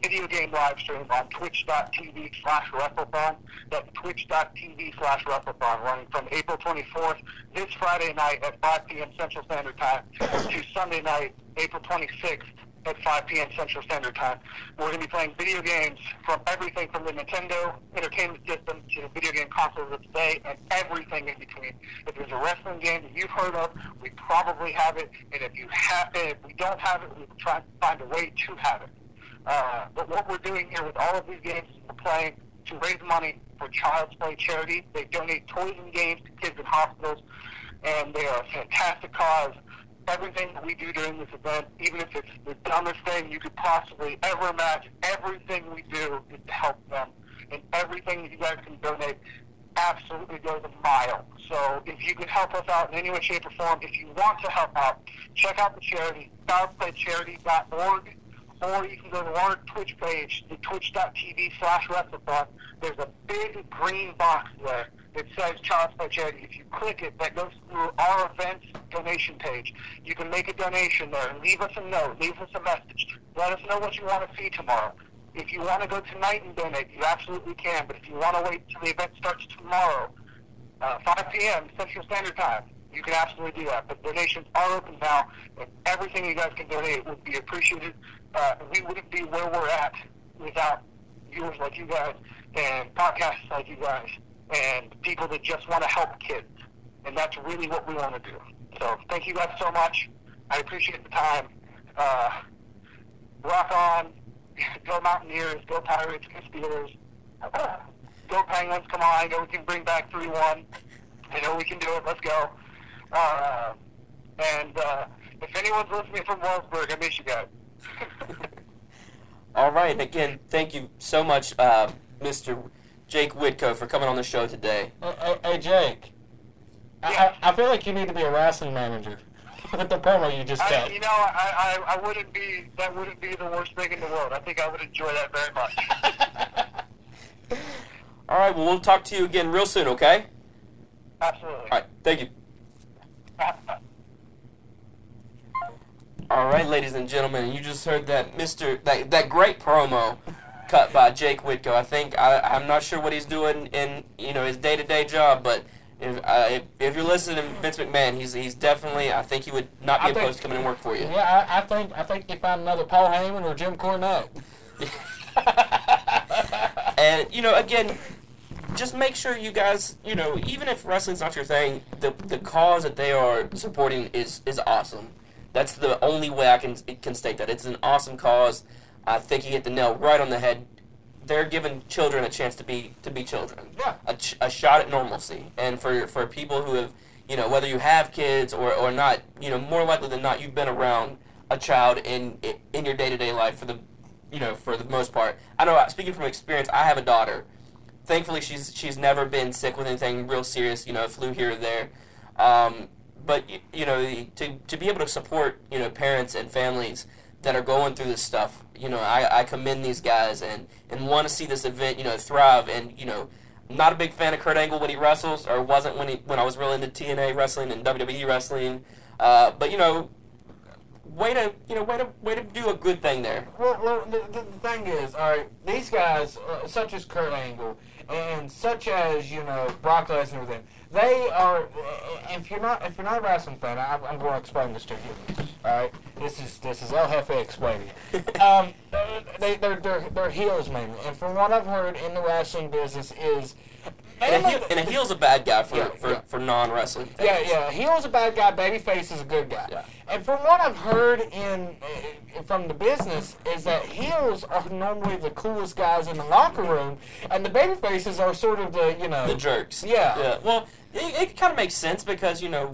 S4: video game live stream on twitch.tv slash WrestleThon. That's twitch.tv slash WrestleThon, running from April 24th, this Friday night at 5 p.m. Central Standard Time, to Sunday night, April 26th at 5 p.m. Central Standard Time. We're going to be playing video games from everything from the Nintendo Entertainment System to the video game consoles of today and everything in between. If there's a wrestling game that you've heard of, we probably have it, and if you have it, if we don't have it, we will try to find a way to have it. Uh, but what we're doing here with all of these games is we're playing to raise money for Child's Play charity. They donate toys and games to kids in hospitals, and they are a fantastic cause. Everything that we do during this event, even if it's the dumbest thing you could possibly ever imagine, everything we do is to help them. And everything that you guys can donate absolutely goes a mile. So if you could help us out in any way, shape, or form, if you want to help out, check out the charity, childsplaycharity.org, or you can go to our Twitch page, the twitch.tv slash WrestleThon. There's a big green box there that says Child's Play Charity. If you click it, that goes through our events donation page. You can make a donation there. And leave us a note. Leave us a message. Let us know what you want to see tomorrow. If you want to go tonight and donate, you absolutely can. But if you want to wait till the event starts tomorrow, uh, 5 p.m. Central Standard Time, you can absolutely do that. But donations are open now, and everything you guys can donate would be appreciated. Uh, we wouldn't be where we're at without viewers like you guys and podcasts like you guys and people that just want to help kids. And that's really what we want to do. So thank you guys so much. I appreciate the time. Uh, rock on. Go Mountaineers. Go Pirates. Go Steelers. Go Penguins. Come on. I know we can bring back 3-1. I know we can do it. Let's go. Uh, and uh, if anyone's listening from Wellsburg, I miss you guys.
S2: All right. and Again, thank you so much, uh, Mr. Jake Whitco, for coming on the show today.
S3: Hey, hey, hey, Jake. I,
S4: Yes.
S3: I, I feel like you need to be a wrestling manager with the promo you just
S4: I,
S3: cut.
S4: you know, I, I, I wouldn't be. That wouldn't be the worst thing in the world. I think I would enjoy that very much.
S2: All right. Well, we'll talk to you again real soon. Okay.
S4: Absolutely.
S2: All right. Thank you. All right, ladies and gentlemen, you just heard that Mr. that that great promo cut by Jake Whitco. I think I, I'm not sure what he's doing in you know his day to day job, but if, uh, if if you're listening to Vince McMahon, he's he's definitely I think he would not be
S3: I think-
S2: opposed to coming and work for you.
S3: Yeah, I, I think I think you find another Paul Heyman or Jim Cornette.
S2: And you know, again, just make sure you guys, you know, even if wrestling's not your thing, the the cause that they are supporting is is awesome. That's the only way I can can state that it's an awesome cause. I think you hit the nail right on the head. They're giving children a chance to be to be children.
S3: Yeah.
S2: A, ch- a shot at normalcy, and for for people who have, you know, whether you have kids or or not, you know, more likely than not, you've been around a child in in your day to day life for the you know, for the most part. I know. Uh, speaking from experience, I have a daughter. Thankfully, she's she's never been sick with anything real serious. You know, flu here or there. Um, but you know, to to be able to support you know parents and families that are going through this stuff, you know, I, I commend these guys and and want to see this event you know thrive. And you know, I'm not a big fan of Kurt Angle when he wrestles, or wasn't when he when I was really into TNA wrestling and WWE wrestling. Uh, but you know, way to you know way to way to do a good thing there.
S3: Well, well the, the, the thing is, all right, these guys, uh, such as Kurt Angle and such as you know Brock Lesnar, and them, they are. uh, If you're not, if you're not a wrestling fan, I, I'm going to explain this to you. All right, this is this is El Jefe explaining. um, they they're, they're they're heels mainly, and from what I've heard in the wrestling business is.
S2: And a, heel, and a heel's a bad guy for
S3: Yeah,
S2: for,
S3: yeah.
S2: for non wrestling.
S3: Yeah, yeah. Heel's a bad guy. Babyface is a good guy.
S2: Yeah.
S3: And from what I've heard in uh, from the business is that heels are normally the coolest guys in the locker room, and the babyfaces are sort of the you know
S2: The jerks.
S3: Yeah.
S2: Yeah. Well, it, it kind of makes sense because you know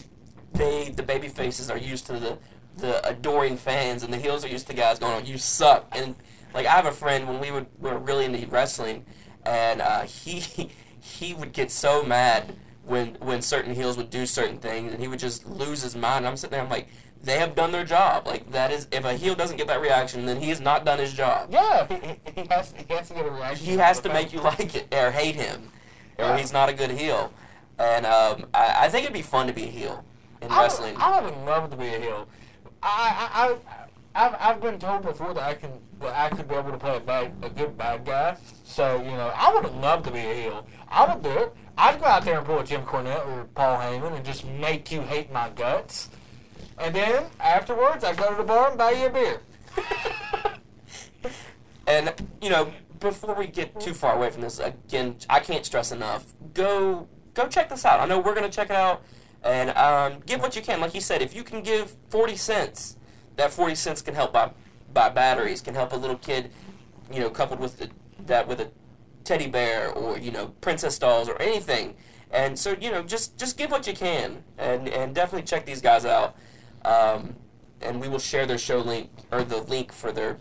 S2: they the baby faces are used to the the adoring fans, and the heels are used to guys going, "Oh, you suck." And like I have a friend when we would were really into wrestling, and uh, he he would get so mad when when certain heels would do certain things, and he would just lose his mind. I'm sitting there, I'm like. They have done their job. Like that is, if a heel doesn't get that reaction, then he has not done his job.
S3: Yeah, he, he has he has to get a reaction.
S2: He has to make you like it or hate him, or
S3: Yeah.
S2: he's not a good heel. And um, I, I think it'd be fun to be a heel in
S3: I would-
S2: wrestling.
S3: I would love to be a heel. I, I, I, I've, I've been told before that I can I could be able to play a bad, a good bad guy. So you know, I would love to be a heel. I would do it. I'd go out there and pull a Jim Cornette or Paul Heyman and just make you hate my guts. And then afterwards, I go to the bar and buy you a beer.
S2: And you know, before we get too far away from this, again, I can't stress enough. Go, go check this out. I know we're gonna check it out, and um, give what you can. Like you said, if you can give forty cents, that forty cents can help buy buy batteries, can help a little kid, you know, coupled with the, that with a teddy bear or you know princess dolls or anything. And so you know, just just give what you can, and and definitely check these guys out. Um, and we will share their show link or the link for their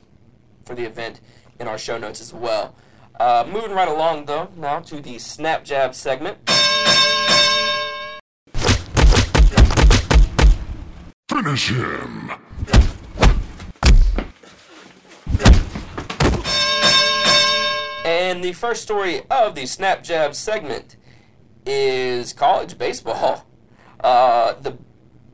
S2: for the event in our show notes as well. Uh, moving right along, though, now to the Snap Jab segment.
S5: Finish him.
S2: And the first story of the Snap Jab segment is college baseball. Uh, the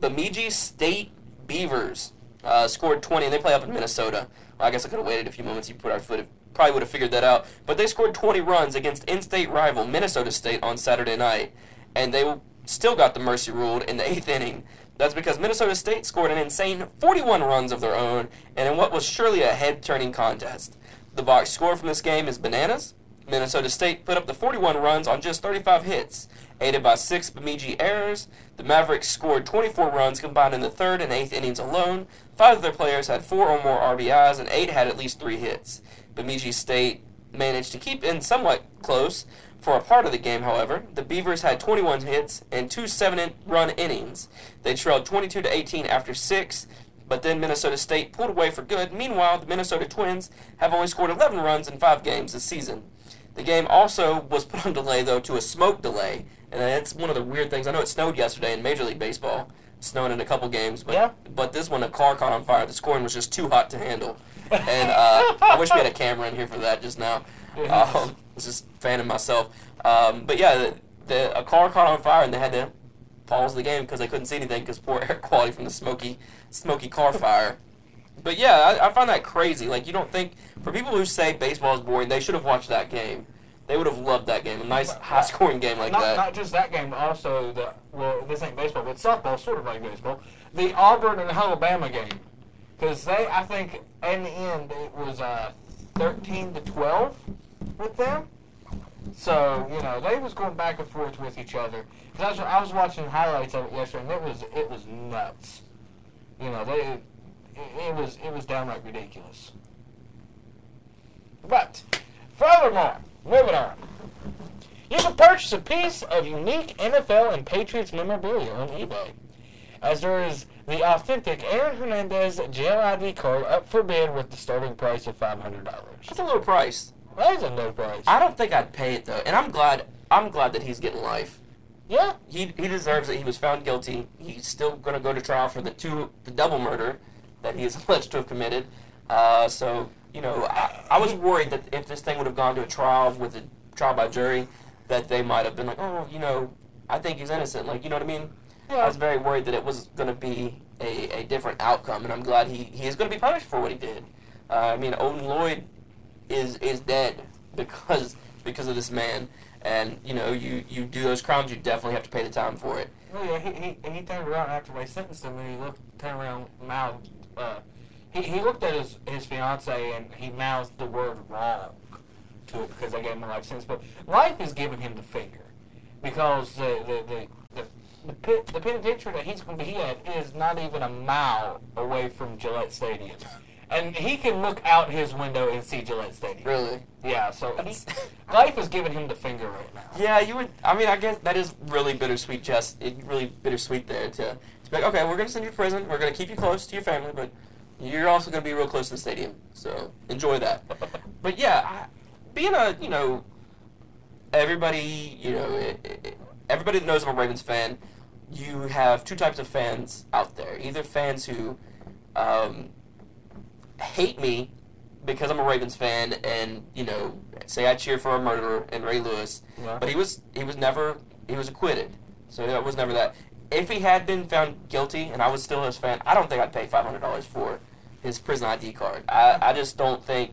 S2: Bemidji State Beavers uh, scored 20, and they play up in Minnesota. Well, I guess I could have waited a few moments. You put our foot, probably would have figured that out. But they scored 20 runs against in-state rival Minnesota State on Saturday night, and they still got the mercy ruled in the eighth inning. That's because Minnesota State scored an insane 41 runs of their own, and in what was surely a head-turning contest. The box score from this game is bananas. Minnesota State put up the 41 runs on just 35 hits, aided by six Bemidji errors. The Mavericks scored 24 runs combined in the third and eighth innings alone. Five of their players had four or more RBIs, and eight had at least three hits. Bemidji State managed to keep in somewhat close for a part of the game, however. The Beavers had 21 hits and two seven-run innings. They trailed 22 to 18 after six, but then Minnesota State pulled away for good. Meanwhile, the Minnesota Twins have only scored 11 runs in five games this season. The game also was put on delay, though, to a smoke delay, and that's one of the weird things. I know it snowed yesterday in Major League Baseball, snowing in a couple games, but
S3: Yeah.
S2: but this one, a car caught on fire. The scoring was just too hot to handle, and uh, I wish we had a camera in here for that just now. Um, I was just fanning myself, um, but yeah, the, the, a car caught on fire, and they had to pause the game because they couldn't see anything because poor air quality from the smoky smoky car fire. But yeah, I, I find that crazy. Like you don't think for people who say baseball is boring, they should have watched that game. They would have loved that game. A nice high scoring game like
S3: not,
S2: that.
S3: not just that game, but also the well, this ain't baseball, but softball, sort of like baseball. The Auburn and Alabama game, because they, I think, in the end, it was uh, thirteen to twelve with them. So you know they was going back and forth with each other. 'Cause I was, I was watching highlights of it yesterday, and it was it was nuts. You know they, it, it was it was downright ridiculous. But furthermore, moving on. You can purchase a piece of unique NFL and Patriots memorabilia on eBay. As there is the authentic Aaron Hernandez jail ID card up for bid with the starting price of $500.
S2: That's a low price.
S3: That is a low price.
S2: I don't think I'd pay it though, and I'm glad. I'm glad that he's getting life.
S3: yeah,
S2: He he deserves it. He was found guilty. He's still going to go to trial for the two the double murder that he is alleged to have committed. Uh, so you know, I, I was worried that if this thing would have gone to a trial with a trial by jury, that they might have been like, oh, you know, I think he's innocent. Like, you know what I mean? I was very worried that it was going to be a, a different outcome, and I'm glad he, he is going to be punished for what he did. Uh, I mean, Odin Lloyd is is dead because because of this man, and you know you you do those crimes, you definitely have to pay the time for it.
S3: Well, yeah, he, he, he turned around after they sentenced him, and he looked, turned around, mouthed, uh, he, he looked at his, his fiance and he mouthed the word wrong to it because they gave him a life sentence. But life is giving him the finger because the, the, the, the, the, pit, the penitentiary that he's going to be at is not even a mile away from Gillette Stadium. And he can look out his window and see Gillette Stadium.
S2: Really?
S3: Yeah, so he, life is giving him the finger right now.
S2: Yeah, you would. I mean, I guess that is really bittersweet. Just it really bittersweet there to, to be like, okay, we're gonna send you to prison. We're gonna keep you close to your family, but you're also gonna be real close to the stadium. So enjoy that. but yeah, I, being a you know, everybody you know, it, it, everybody that knows I'm a Ravens fan, you have two types of fans out there. Either fans who um, hate me because I'm a Ravens fan and you know say I cheer for a murderer and Ray Lewis,
S3: Yeah.
S2: but he was he was never he was acquitted, so it was never that. If he had been found guilty and I was still his fan, I don't think I'd pay five hundred dollars for his prison ID card. I, I just don't think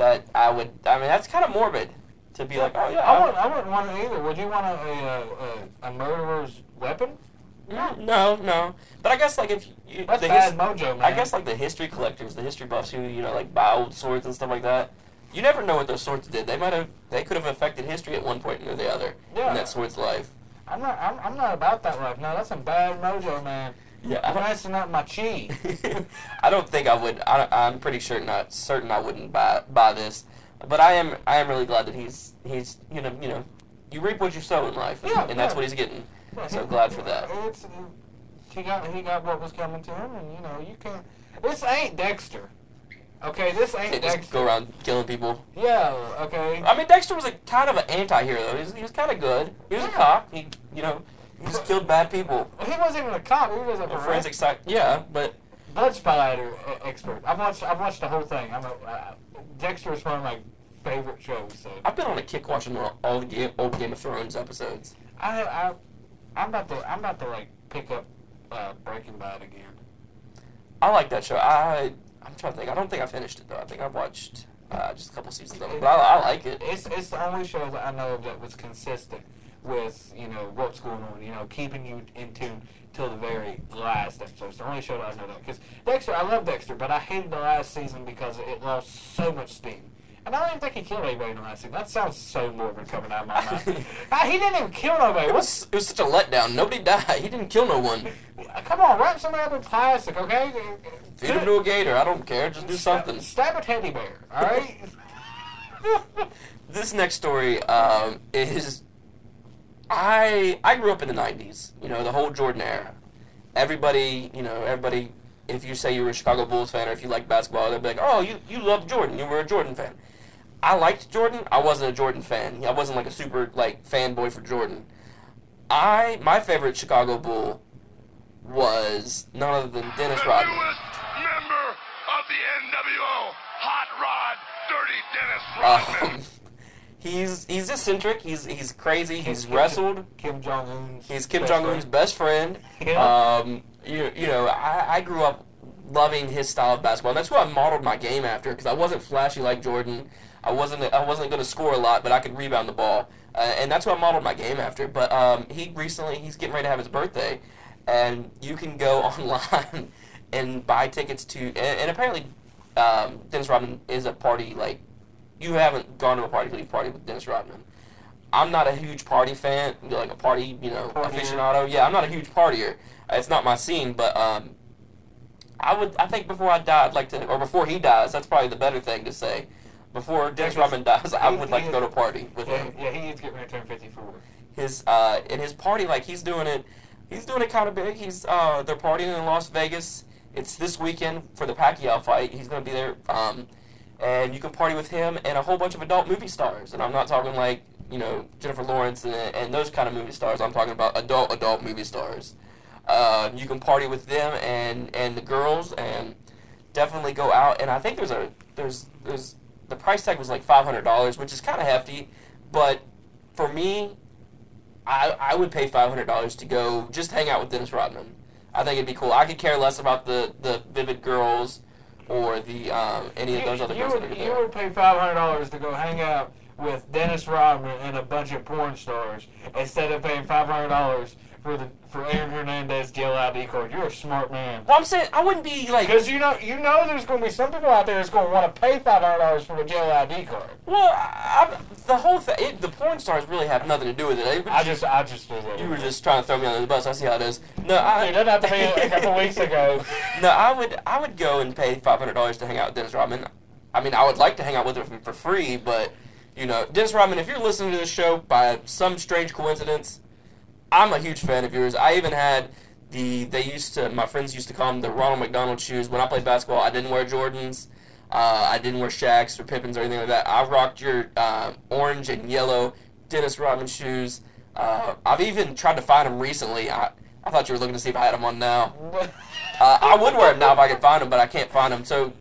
S2: that I would. I mean, that's kind of morbid to be like, oh yeah,
S3: I wouldn't, I wouldn't want it either. Would you want a, a, a, a murderer's weapon?
S2: No, no, no. But I guess like if you,
S3: That's
S2: the
S3: bad
S2: his-
S3: mojo, man.
S2: I guess like the history collectors, the history buffs who you know like buy old swords and stuff like that. You never know what those swords did. They might have, they could have affected history at one point or the other
S3: Yeah.
S2: in that sword's life.
S3: I'm not. I'm, I'm not about that life. No, that's some bad mojo, man.
S2: Yeah, I
S3: I'm
S2: don't,
S3: messing up my chi.
S2: I don't think I would. I, I'm pretty sure not certain I wouldn't buy buy this, but I am. I am really glad that he's he's you know you know you reap what you sow in life, and,
S3: Yeah,
S2: and that's
S3: yeah.
S2: what he's getting. So glad for that.
S3: It's, he got he got what was coming to him, and you know you can't. This ain't Dexter. Okay, this ain't
S2: They just
S3: Dexter.
S2: go around killing people.
S3: Yeah. Okay.
S2: I mean, Dexter was a kind of an anti-hero. though. He was, he was kind of good. He was a cop. He, you know, he just killed bad people.
S3: He wasn't even a cop. He was a
S2: A
S3: forensic
S2: sci- yeah, but
S3: blood splatter uh, expert. I've watched I've watched the whole thing. I'm a, uh, Dexter is one of my favorite shows. So
S2: I've been on a kick watching all, all the game, old Game of Thrones episodes.
S3: I I I'm about to I'm about to like pick up uh, Breaking Bad again.
S2: I like that show. I I'm trying to think. I don't think I finished it though. I think I've watched uh, just a couple seasons of it, but I, I like it.
S3: It's it's the only show that I know of that was consistent with you know what's going on. You know, keeping you in tune till the very last episode. It's the only show that I know that because Dexter. I love Dexter, but I hated the last season because it lost so much steam. And I don't even think he killed anybody in the last season. That sounds so morbid coming out of my mouth. He didn't even kill nobody.
S2: It was it was such a letdown. Nobody died. He didn't kill no one.
S3: Come on, wrap somebody up in plastic, okay?
S2: Feed him to a gator. I don't care. Just do something.
S3: Stab a teddy bear, all right?
S2: This next story um, is I I grew up in the '90s. You know, the whole Jordan era. Everybody, you know, everybody. If you say you were a Chicago Bulls fan or if you like basketball, they'd be like, "Oh, you you love Jordan. You were a Jordan fan." I liked Jordan. I wasn't a Jordan fan. I wasn't like a super like fanboy for Jordan. I my favorite Chicago Bull was none other than Dennis
S5: the
S2: Rodman.
S5: newest member of the NWO, Hot Rod, Dirty Dennis Rodman.
S2: Um, he's he's eccentric. He's he's crazy. He's wrestled.
S3: Kim Jong Un.
S2: He's Kim Jong Un's best friend.
S3: Yeah.
S2: Um, you, you know, I, I grew up loving his style of basketball. And that's who I modeled my game after because I wasn't flashy like Jordan. I wasn't I wasn't going to score a lot, but I could rebound the ball, uh, and that's who I modeled my game after. But um, he recently he's getting ready to have his birthday, and you can go online and buy tickets to and, and apparently um, Dennis Rodman is a party like you haven't gone to a party leave party with Dennis Rodman. I'm not a huge party fan, like a party, you know,
S3: Partier.
S2: aficionado. Yeah, I'm not a huge partier. It's not my scene, but um, I would. I think before I die, I'd like to, or before he dies, that's probably the better thing to say. Before Dennis Rodman dies, I would like to go to a party with
S3: Yeah,
S2: him.
S3: yeah, he is getting ready to turn 54.
S2: His uh, in his party, like he's doing it. He's doing it kind of big. He's uh, they're partying in Las Vegas. It's this weekend for the Pacquiao fight. He's going to be there, um, and you can party with him and a whole bunch of adult movie stars. And I'm not talking like you know Jennifer Lawrence and, and those kind of movie stars. I'm talking about adult adult movie stars. Uh, you can party with them and and the girls and definitely go out. And I think there's a there's there's the price tag was like five hundred dollars, which is kind of hefty, but for me, I I would pay five hundred dollars to go just hang out with Dennis Rodman. I think it'd be cool. I could care less about the the Vivid Girls or the um, any of those other
S3: you
S2: that are
S3: would, you would pay five hundred dollars to go hang out with Dennis Rodman and a bunch of porn stars instead of paying five hundred dollars for the for Aaron Hernandez ID card. You're a smart man.
S2: Well, I'm saying I wouldn't be like.
S3: Because you know you know there's going to be some people out there that's going to want to pay five hundred dollars for a jail ID card.
S2: Well, I, the whole thing, the porn stars really have nothing to do with it. Were
S3: I just I just feel that.
S2: you were just trying to throw me under the bus. I see how it is. No, I.
S3: It doesn't have to be a couple weeks ago.
S2: No, I would I would go and pay five hundred dollars to hang out with Dennis Rodman. I mean, I would like to hang out with him for free, but you know, Dennis Rodman, if you're listening to this show by some strange coincidence, I'm a huge fan of yours. I even had the they used to my friends used to call them the Ronald McDonald shoes. When I played basketball, I didn't wear Jordans. Uh, I didn't wear Shaqs or Pippins or anything like that. I rocked your uh, orange and yellow Dennis Rodman shoes. Uh, I've even tried to find them recently. I, I thought you were looking to see if I had them on now. Uh, I would wear them now if I could find them, but I can't find them. So,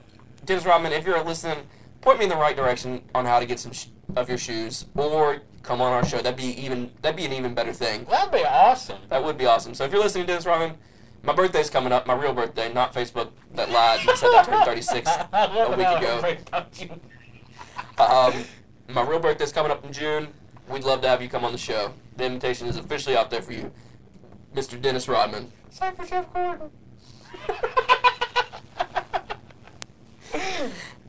S2: Dennis Rodman, if you're listening, point me in the right direction on how to get some sh- of your shoes, or come on our show. That'd be even. That'd be an even better thing.
S3: That'd be awesome.
S2: That would be awesome. So, if you're listening to Dennis Rodman, my birthday's coming up. My real birthday, not Facebook that lied and said I turned 36 a week ago.
S3: everybody touch you.
S2: Um, my real birthday's coming up in June. We'd love to have you come on the show. The invitation is officially out there for you, Mr. Dennis Rodman.
S3: Same for Jeff Gordon.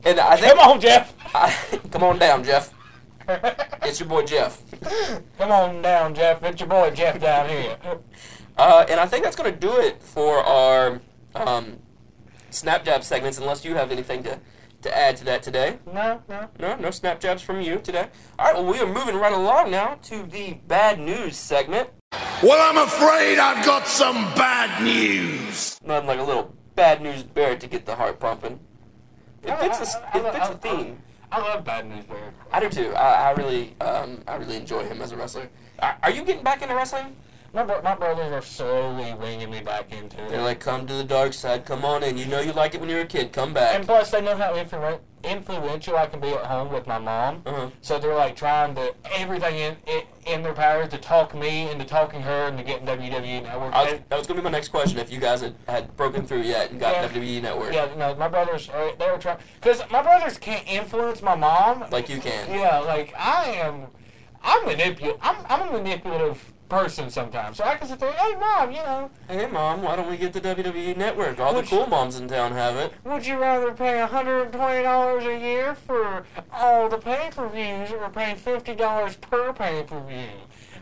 S2: And I think,
S3: Come on, Jeff.
S2: I, come on down, Jeff. It's your boy Jeff.
S3: Come on down, Jeff. It's your boy Jeff down here.
S2: Uh, and I think that's going to do it for our um, snap jab segments. Unless you have anything to, to add to that today.
S3: No, no.
S2: No, no snap jabs from you today. All right, well, we are moving right along now to the bad news segment.
S5: Well, I'm afraid I've got some bad news.
S2: Nothing like a little bad news bear to get the heart pumping. It fits the, it fits the theme.
S3: I love Bad News Bear.
S2: I do too. I, I really, um, I really enjoy him as a wrestler. Are, are you getting back into wrestling?
S3: My, my brothers are slowly winging me back into it.
S2: They're like, come to the dark side. Come on in. You know you like it when you're a kid. Come back.
S3: and plus, they know how influ- influential I can be at home with my mom.
S2: Uh-huh.
S3: So they're like trying to everything in, in in their power to talk me into talking her into getting WWE Network.
S2: I was, that was going to be my next question. If you guys had, had broken through yet and got
S3: Yeah.
S2: WWE Network,
S3: yeah, no, my brothers are they were trying because my brothers can't influence my mom.
S2: like you can.
S3: Yeah, like I am. I'm manipul. I'm, I'm a manipulative person sometimes. So I can sit there, hey mom, you know,
S2: Hey mom, why don't we get the WWE Network? All the cool moms in town have it.
S3: would you rather pay $120 a year for all the pay-per-views or pay $50 per pay-per-view?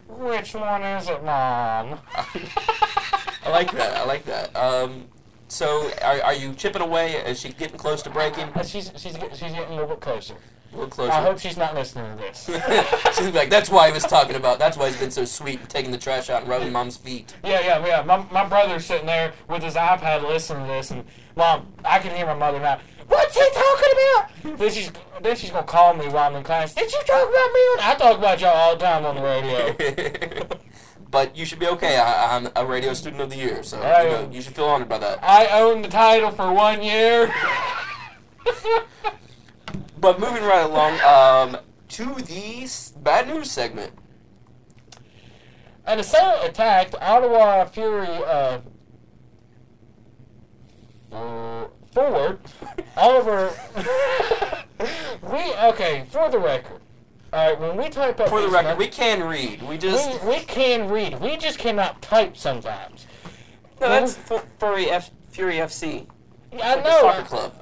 S3: Which one is it, mom?
S2: I like that. I like that. Um, so are, are you chipping away? Is she getting close to breaking?
S3: Uh, She's, she's, she's getting a little bit closer.
S2: Closer.
S3: I hope she's not listening to this.
S2: She's like, that's why he was talking about. That's why he's been so sweet and taking the trash out and rubbing mom's feet.
S3: Yeah, yeah, yeah. My, my brother's sitting there with his iPad listening to this, and mom, I can hear my mother now. What's he talking about? Then she's then she's gonna call me while I'm in class. Did you talk about me? I talk about y'all all the time on the radio.
S2: but you should be okay. I, I'm a radio student of the year, so
S3: I
S2: you, know, you should feel honored by that.
S3: I own the title for one year.
S2: But moving right along um, to the bad news segment.
S3: An assailant attacked Ottawa Fury uh, uh, forward Oliver. we okay for the record. All right, when we type up
S2: For the record, we can read. We just
S3: we, we can read. We just cannot type sometimes.
S2: no, that's Fu- Furry F Fury FC,
S3: I
S2: the
S3: know.
S2: soccer club.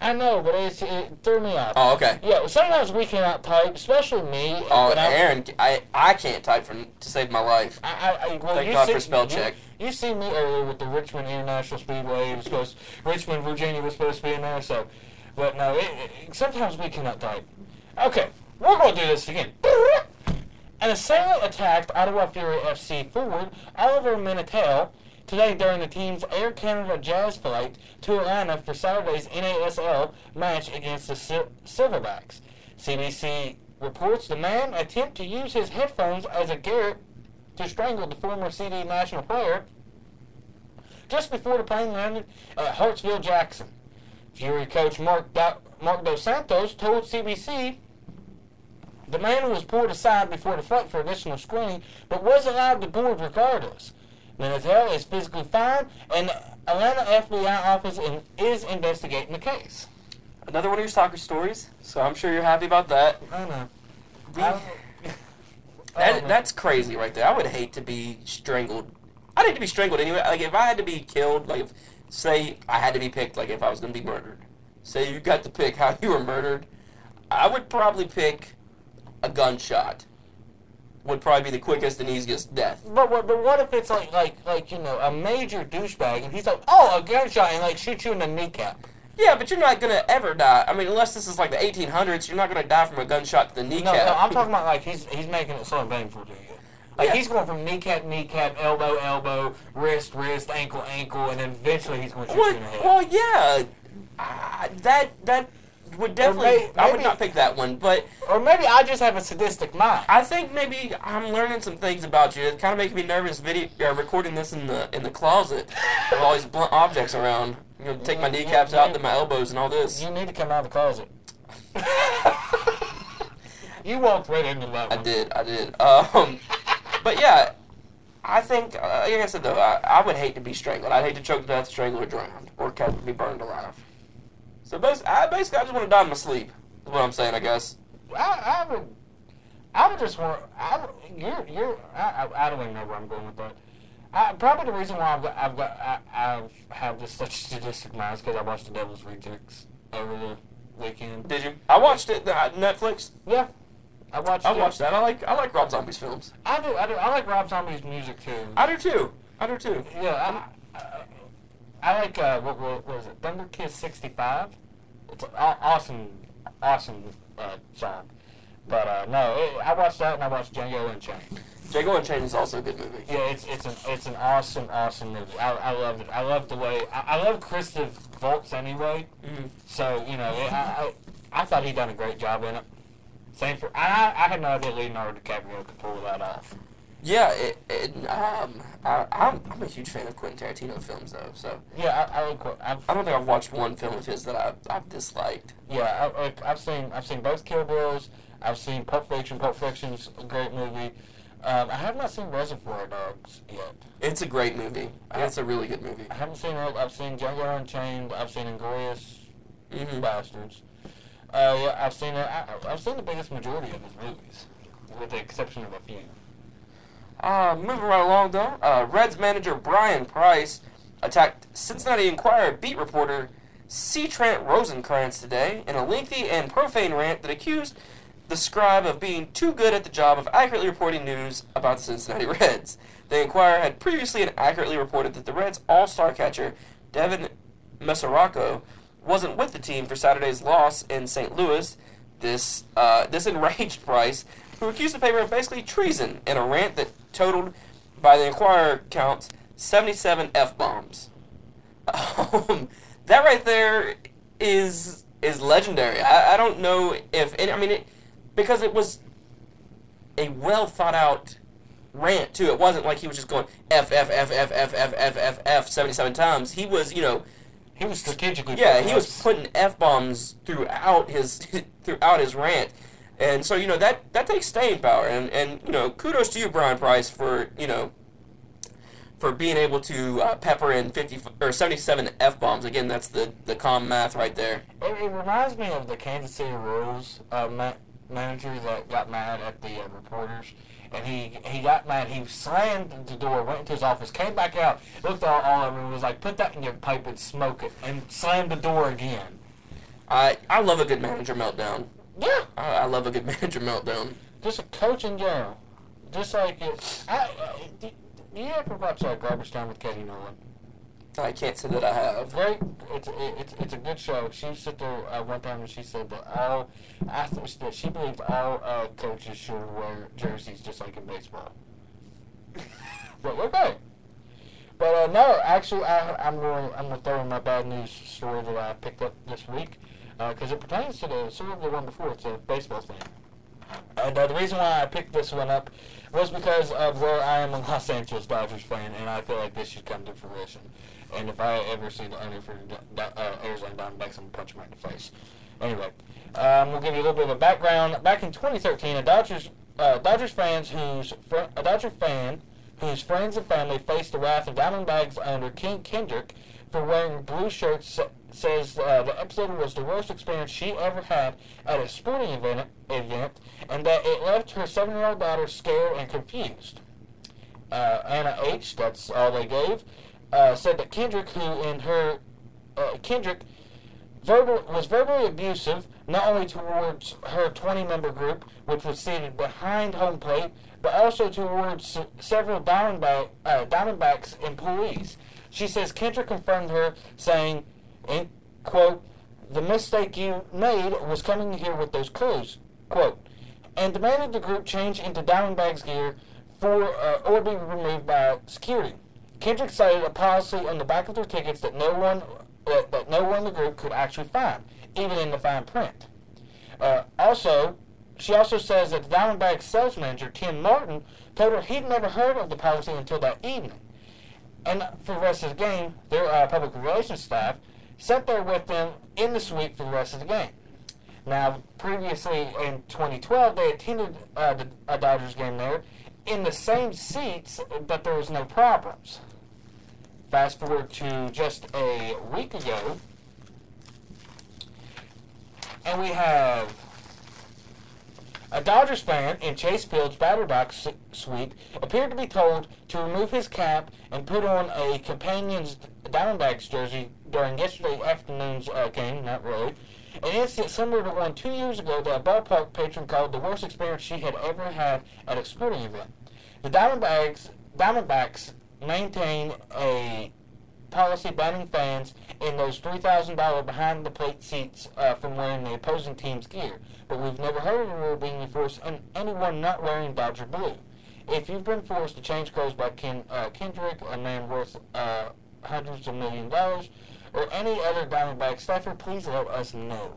S3: I know, but it's, it threw me off.
S2: Oh, okay.
S3: Yeah, sometimes we cannot type, especially me.
S2: Oh, Aaron, I I can't type for to save my life.
S3: I, I, I, well,
S2: Thank God
S3: see,
S2: for spell
S3: you-
S2: check.
S3: You see me earlier with the Richmond International Speedway. It was supposed Richmond, Virginia was supposed to be in there. So, but no, it, it, sometimes we cannot type. Okay, we're going to do this again. An assailant attacked Ottawa Fury FC forward Oliver Minatel today during the team's Air Canada Jazz flight to Atlanta for Saturday's NASL match against the Sil- Silverbacks. CBC reports the man attempted to use his headphones as a garrote to strangle the former CD national player just before the plane landed at Hartsfield Jackson. Fury coach Mark, Do- Marc Dos Santos told CBC the man was pulled aside before the flight for additional screening, but was allowed to board regardless. Minatel is physically fine, and Atlanta FBI office in, is investigating the case.
S2: Another one of your soccer stories, so I'm sure you're happy about that.
S3: I know. I-
S2: That,
S3: Oh,
S2: that's crazy right there. I would hate to be strangled. I'd hate to be strangled anyway. Like if I had to be killed, like if say I had to be picked, like if I was gonna be murdered. Say you got to pick how you were murdered, I would probably pick a gunshot. Would probably be the quickest and easiest death.
S3: But what, but what if it's like like like you know a major douchebag and he's like oh a gunshot and like shoots you in the kneecap.
S2: Yeah, but you're not gonna ever die. I mean, unless this is like the 1800s, you're not gonna die from a gunshot to the kneecap.
S3: No, no, I'm talking about like he's he's making it so painful to you. Like
S2: Yeah.
S3: he's going from kneecap, kneecap, elbow, elbow, wrist, wrist, ankle, ankle, and then eventually he's going to shoot
S2: Well,
S3: you in the head.
S2: well, yeah, uh, that that would definitely.
S3: may-
S2: I would not pick that one, but
S3: or maybe I just have a sadistic mind.
S2: I think maybe I'm learning some things about you. It's kind of making me nervous. Video uh, recording this in the in the closet with all these blunt objects around. You know, take my kneecaps out, then my elbows, and all this.
S3: You need to come out of the closet. you walked right into that
S2: I did, I did. Um, but yeah, I think, uh, like I said though, I, I would hate to be strangled. I'd hate to choke to death, strangle, or drowned, or catch, be burned alive. So basically, I basically I just want to die in my sleep. Is what I'm saying, I guess.
S3: I, I would, I would just want. I, would- you're, you're. I, I, I don't even know where I'm going with that. I, probably the reason why I've got, I've got, I, I've have just such sadistic minds because I watched The Devil's Rejects over the weekend.
S2: Did you? I watched it. Uh, Netflix.
S3: Yeah, I watched.
S2: I
S3: it.
S2: watched that. I like I like Rob Zombie's films.
S3: I do. I do. I like Rob Zombie's music too.
S2: I do too. I do too.
S3: yeah, I, I, I like uh, what, what, was it? Thunder Kiss '65. It's an awesome, awesome uh, song. But uh, no, it, I watched that and I watched Django Unchained.
S2: Django Unchained is also a good movie.
S3: Yeah, it's it's an it's an awesome awesome movie. I, I loved it. I love the way I, I love Christoph Waltz anyway.
S2: Mhm.
S3: So you know, it, I, I I thought he done a great job in it. Same for I I had no idea Leonardo DiCaprio could pull that off.
S2: Yeah, it, it, um, I, I'm, I'm a huge fan of Quentin Tarantino films though. So
S3: Yeah, I, I like I've
S2: I don't think I've watched one film of his that I've, I've disliked.
S3: yeah I, like, I've seen I've seen both Kill Bills. I've seen Pulp Fiction. Pulp Fiction's a great movie. Um, I have not seen Reservoir Dogs yet.
S2: It's a great movie. It's a really good movie.
S3: I haven't seen it. I've seen Django Unchained. I've seen Inglorious
S2: mm-hmm.
S3: Bastards. Uh, yeah, I've seen. I, I've seen the biggest majority of his movies, with the exception of a few.
S2: Uh, moving right along though, uh, Reds manager Bryan Price attacked Cincinnati Enquirer beat reporter C. Trent Rosecrans today in a lengthy and profane rant that accused the scribe of being too good at the job of accurately reporting news about the Cincinnati Reds. The Enquirer had previously accurately reported that the Reds' all-star catcher Devin Mesoraco wasn't with the team for Saturday's loss in St. Louis. This uh, this enraged Price, who accused the paper of basically treason in a rant that totaled, by the Enquirer counts, 77 f bombs. Um, that right there is is legendary. I, I don't know if any, I mean it because it was a well thought out rant too. It wasn't like he was just going f f f f f f f f f 77 times. He was you know
S3: He was strategically.
S2: yeah, he was putting f bombs throughout his throughout his rant, and so you know that that takes staying power. And and you know kudos to you, Bryan Price, for you know for being able to uh, pepper in fifty or seventy seven f bombs. Again, that's the the calm math right there.
S3: It, it reminds me of the Kansas City Royals uh, ma- manager that got mad at the uh, reporters. And he he got mad. He slammed the door, went into his office, came back out, looked all, all of them, and was like, "Put that in your pipe and smoke it," and slammed the door again.
S2: I I love a good manager meltdown.
S3: Yeah,
S2: I, I love a good manager meltdown.
S3: just a coach in general. Just like it. I, I, do, do you ever watch uh, Garbage Time with Katie Nolan?
S2: I can't say that I have.
S3: Great. It's it's it's a good show. She sit there uh, one time and she said that all I th- that she believes all uh, coaches should wear jerseys just like in baseball. but we're okay. But uh, no, actually, I, I'm going I'm gonna throw in my bad news story that I picked up this week because it pertains to the Super Bowl one before. It's a baseball thing. And uh, the reason why I picked this one up was because of where I am a Los Angeles Dodgers fan, and I feel like this should come to fruition. And if I ever see the owner for the uh, Arizona Diamondbacks, I'm gonna punch him right in the face. Anyway, um, we'll give you a little bit of a background. Back in 2013, a Dodgers uh, Dodgers fans whose a Dodger fan whose friends and family faced the wrath of Diamondbacks owner Ken Kendrick for wearing blue shirts, says uh, the episode was the worst experience she ever had at a sporting event, event and that it left her seven-year-old daughter scared and confused. Uh, Anna H., that's all they gave, uh, said that Kendrick, who in her uh, Kendrick verbal, was verbally abusive not only towards her 20-member group, which was seated behind home plate, but also towards several uh, Diamondbacks employees. She says Kendrick confirmed her, saying, in, quote, the mistake you made was coming here with those clothes, quote, and demanded the group change into Diamondbacks gear for uh, or be removed by security. Kendrick cited a policy on the back of their tickets that no one uh, that no one in the group could actually find, even in the fine print. Uh, also, she also says that the Diamondbacks sales manager Tim Martin told her he'd never heard of the policy until that evening. And for the rest of the game, their uh, public relations staff sat there with them in the suite for the rest of the game. Now, previously in 2012, they attended uh, the a Dodgers game there in the same seats, but there was no problems. Fast forward to just a week ago, and we have a Dodgers fan in Chase Field's battery box suite appeared to be told to remove his cap and put on a companion's Diamondbacks jersey during yesterday afternoon's uh, game. Not really. An incident similar to one two years ago that a ballpark patron called the worst experience she had ever had at a sporting event. The Diamondbacks, Diamondbacks maintain a policy banning fans in those $3,000 behind the plate seats uh, from wearing the opposing team's gear. But we've never heard of the rule being enforced on anyone not wearing Dodger blue. If you've been forced to change clothes by Ken, uh, Kendrick, a man worth uh, hundreds of million dollars, or any other Diamondback staffer, please let us know.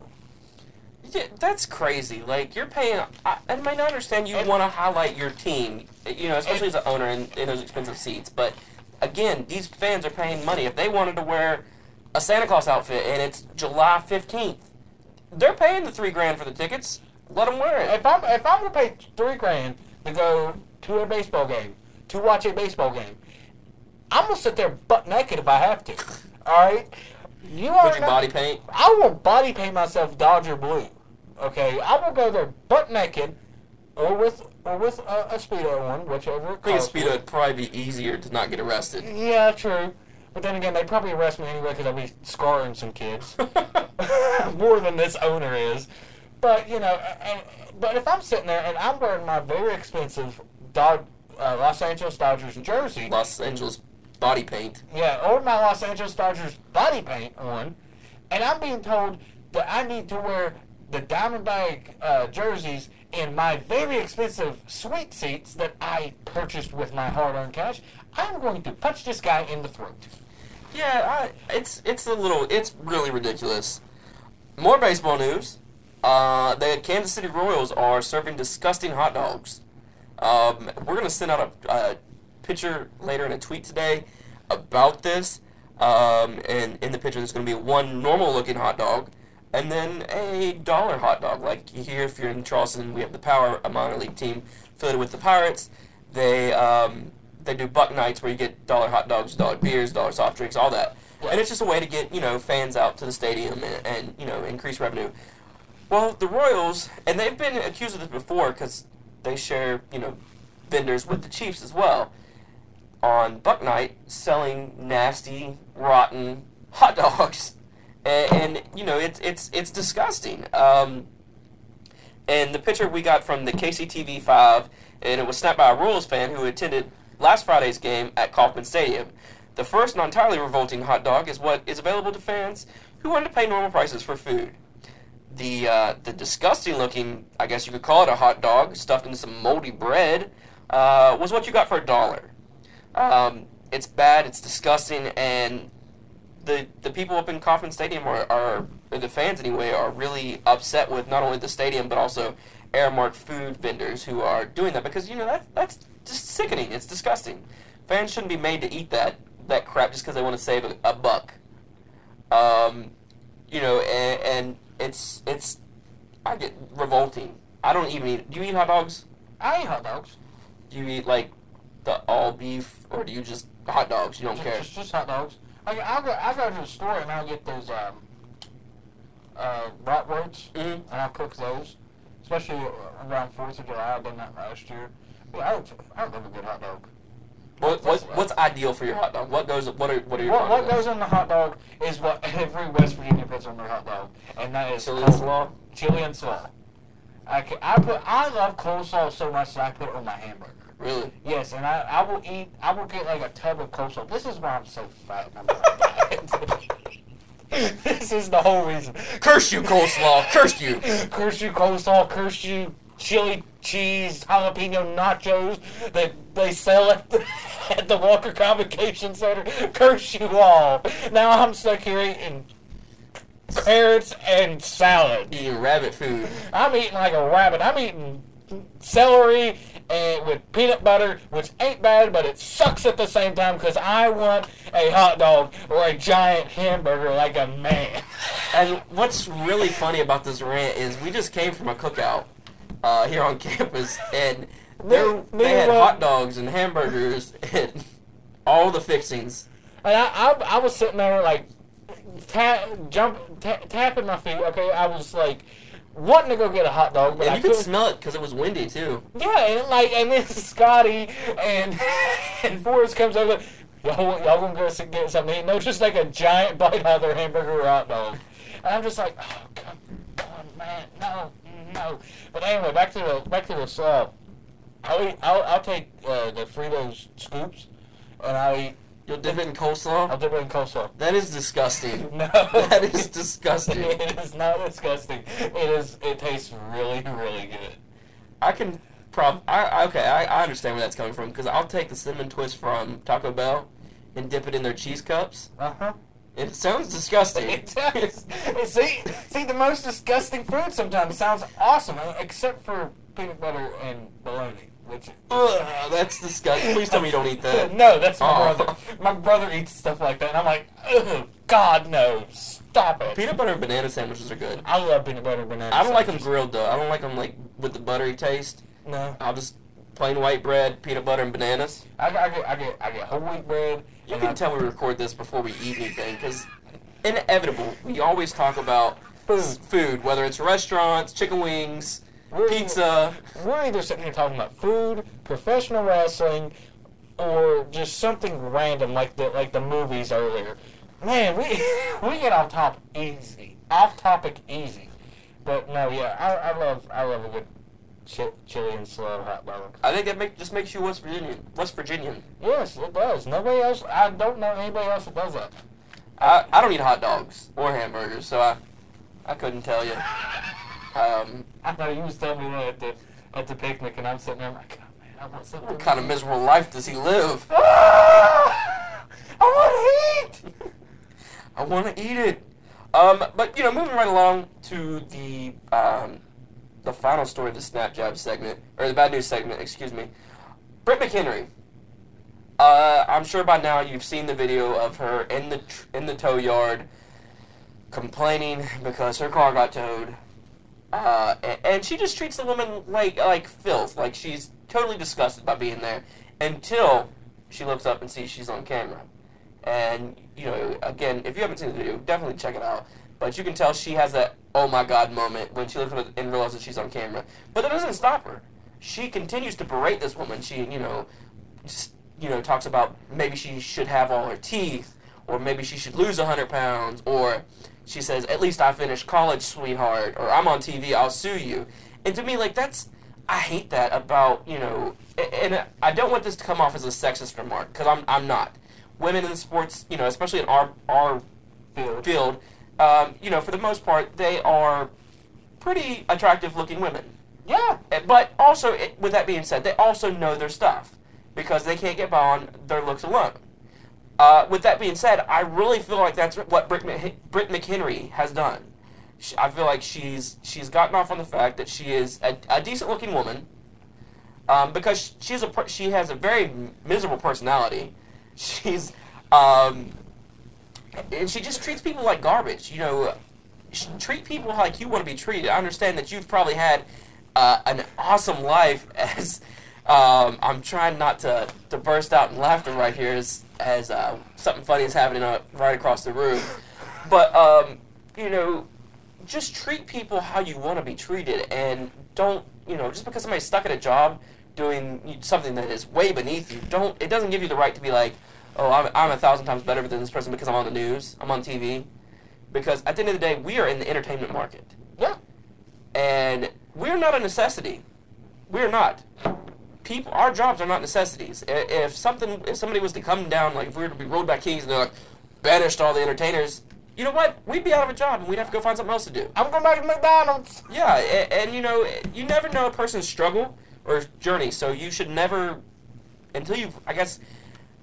S2: Yeah, that's crazy. Like you're paying. I, I might not understand. You want to highlight your team, you know, especially as an owner in, in those expensive seats. But again, these fans are paying money. If they wanted to wear a Santa Claus outfit and it's July fifteenth, they're paying the three grand for the tickets. Let them wear it.
S3: If I'm if I'm gonna pay three grand to go to a baseball game, to watch a baseball game, I'm gonna sit there butt naked if I have to. All right, you are
S2: Would you body paint?
S3: I will body paint myself Dodger blue. Okay, I will go there butt naked, or with or with a, a speedo on, whichever.
S2: I think a speedo would probably be easier to not get arrested.
S3: Yeah, true. But then again, they'd probably arrest me anyway because I'd be scarring some kids. More than this owner is. But, you know, uh, uh, but if I'm sitting there and I'm wearing my very expensive Dod- uh, Los Angeles Dodgers jersey,
S2: Los Angeles body paint.
S3: yeah, or my Los Angeles Dodgers body paint on, and I'm being told that I need to wear the Diamondback uh, jerseys in my very expensive suite seats that I purchased with my hard-earned cash, I'm going to punch this guy in the throat.
S2: Yeah, I, it's it's a little, it's really ridiculous. More baseball news. Uh, the Kansas City Royals are serving disgusting hot dogs. Um, we're gonna send out a, a picture later in a tweet today about this. Um, and in the picture, there's gonna be one normal-looking hot dog, and then a dollar hot dog. Like here, if you're in Charleston, we have the Power, a minor league team affiliated with the Pirates. They um, they do buck nights where you get dollar hot dogs, dollar beers, dollar soft drinks, all that. And it's just a way to get you know fans out to the stadium and, and you know increase revenue. Well, the Royals, and they've been accused of this before because they share you know vendors with the Chiefs as well on Buck Night selling nasty, rotten hot dogs, and, and you know it's it's it's disgusting. Um, and the picture we got from the KCTV five, and it was snapped by a Royals fan who attended last Friday's game at Kauffman Stadium. The first and entirely revolting hot dog is what is available to fans who want to pay normal prices for food. The uh, the disgusting looking, I guess you could call it a hot dog, stuffed into some moldy bread, uh, was what you got for a dollar. Um, it's bad, it's disgusting, and the the people up in Kauffman Stadium are, are the fans anyway are really upset with not only the stadium but also Aramark food vendors who are doing that because you know that that's just sickening. It's disgusting. Fans shouldn't be made to eat that that crap just because they want to save a, a buck. Um, you know, and, and it's it's I get revolting. I don't even eat. Do you eat hot dogs?
S3: I eat hot dogs.
S2: Do you eat like the all beef, or do you just hot dogs? You don't
S3: Just,
S2: care.
S3: just, just hot dogs. Like I'll go, I'll go to the store and I'll get those um, uh, bratwursts
S2: Mhm.
S3: and I'll cook those, especially around Fourth of July. I've done that last year. But I, would- I don't love a good hot dog.
S2: What, what what's ideal for your hot dog? What goes? What are what are your
S3: What, what goes on the hot dog is what every West Virginia puts on their hot dog, and that is
S2: Chili and slaw?
S3: Chili and slaw. I, can, I put I love coleslaw so much that I put it on my hamburger.
S2: Really?
S3: Yes, and I, I will eat. I will get like a tub of coleslaw. This is why I'm so fat. and I'm on a diet. this is the whole reason.
S2: Curse you, coleslaw! Curse you!
S3: Curse you coleslaw. Curse you chili cheese jalapeno nachos that they sell at the, at the Walker Convocation Center. Curse you all. Now I'm stuck here eating carrots and salad.
S2: Eating rabbit food.
S3: I'm eating like a rabbit. I'm eating celery and with peanut butter, which ain't bad, but it sucks at the same time because I want a hot dog or a giant hamburger like a man.
S2: And what's really funny about this rant is we just came from a cookout uh, here on campus, and
S3: Me-
S2: they had hot dogs and hamburgers and all the fixings.
S3: And I, I, I was sitting there like ta- jump, ta- tapping my feet. Okay, I was like wanting to go get a hot dog, but
S2: And
S3: I
S2: you could smell it because it was windy too.
S3: Yeah, and like, and then Scotty and and Forrest comes over. Y'all, y'all gonna go sit- get something eat? No, just like a giant bite out of their hamburger or hot dog. And I'm just like, oh, come on, man, no, no. But anyway, back to the back to the slaw. I'll eat. I'll, I'll take uh, the Fritos scoops, and I'll eat.
S2: You'll dip it in coleslaw?
S3: I'll dip it in coleslaw.
S2: That is disgusting.
S3: No,
S2: That is disgusting.
S3: it is not disgusting. It is. It tastes really, really good.
S2: I can prob. I okay. I, I understand where that's coming from because I'll take the cinnamon twist from Taco Bell and dip it in their cheese cups.
S3: Uh huh.
S2: It sounds disgusting.
S3: It does. see, see, the most disgusting food sometimes sounds awesome, except for peanut butter and bologna, which.
S2: Ugh, that's disgusting. Please tell me you don't eat that.
S3: No, that's my
S2: Oh.
S3: brother. My brother eats stuff like that, and I'm like, Ugh, God no, stop it.
S2: Peanut butter and banana sandwiches are good.
S3: I love peanut butter and banana.
S2: I don't like them grilled though. I don't like them like with the buttery taste.
S3: No,
S2: I'll just plain white bread, peanut butter, and bananas.
S3: I, I get, I get, I get whole wheat bread.
S2: You can
S3: I-
S2: tell we record this before we eat anything because inevitable. We always talk about
S3: Food.
S2: food, whether it's restaurants, chicken wings, Pizza.
S3: We're either sitting here talking about food, professional wrestling, or just something random like the like the movies earlier. Man, we we get off top easy, off topic easy. But no, yeah, I, I love I love a good chi- chili and slow hot dog.
S2: I think that make, just makes you West Virginian. West Virginian.
S3: Yes, it does. Nobody else. I don't know anybody else that does that.
S2: I, I don't eat hot dogs or hamburgers, so I I couldn't tell you. Um,
S3: I know you was telling me that at the at the picnic, and I'm sitting there like, oh, man, I want something.
S2: what kind of miserable life does he live?
S3: Ah! I want to eat.
S2: I want to eat it. Um, but you know, moving right along to the um, the final story of the Snap Jab segment or the bad news segment, excuse me. Britt McHenry. Uh, I'm sure by now you've seen the video of her in the tr- in the tow yard, complaining because her car got towed. Uh, and she just treats the woman like like filth, like she's totally disgusted by being there, until she looks up and sees she's on camera. And you know, again, if you haven't seen the video, definitely check it out. But you can tell she has that oh my god moment when she looks up and realizes she's on camera. But that doesn't stop her. She continues to berate this woman. She, you know, just, you know, talks about maybe she should have all her teeth, or maybe she should lose hundred pounds, or she says, "At least I finished college, sweetheart," or "I'm on TV, I'll sue you." And to me, like that's, I hate that about you know, and I don't want this to come off as a sexist remark because I'm I'm not. Women in sports, you know, especially in our our
S3: Field.
S2: um, you know, for the most part, they are pretty attractive looking women.
S3: Yeah.
S2: Uh, But also, it, with that being said, they also know their stuff because they can't get by on their looks alone. Uh, with that being said, I really feel like that's what Britt, Britt McHenry has done. Sh I feel like she's she's gotten off on the fact that she is a, a decent looking woman um, because she's a she has a very miserable personality. She's um, and she just treats people like garbage. You know, treat people like you want to be treated. I understand that you've probably had uh, an awesome life as Um, I'm trying not to, to burst out in laughter right here as, as uh, something funny is happening uh, right across the room. But, um, you know, just treat people how you want to be treated and don't, you know, just because somebody's stuck at a job doing something that is way beneath you, don't, it doesn't give you the right to be like, oh, I'm, I'm a thousand times better than this person because I'm on the news, I'm on TV. Because at the end of the day, we are in the entertainment market.
S3: Yeah.
S2: And we're not a necessity. We're not. People, our jobs are not necessities. If something, if somebody was to come down, like if we were to be rolled by kings and they're like, banished all the entertainers, you know what? We'd be out of a job and we'd have to go find something else to do.
S3: I'm going back to McDonald's.
S2: Yeah, and, and you know, you never know a person's struggle or journey, so you should never, until you've, I guess,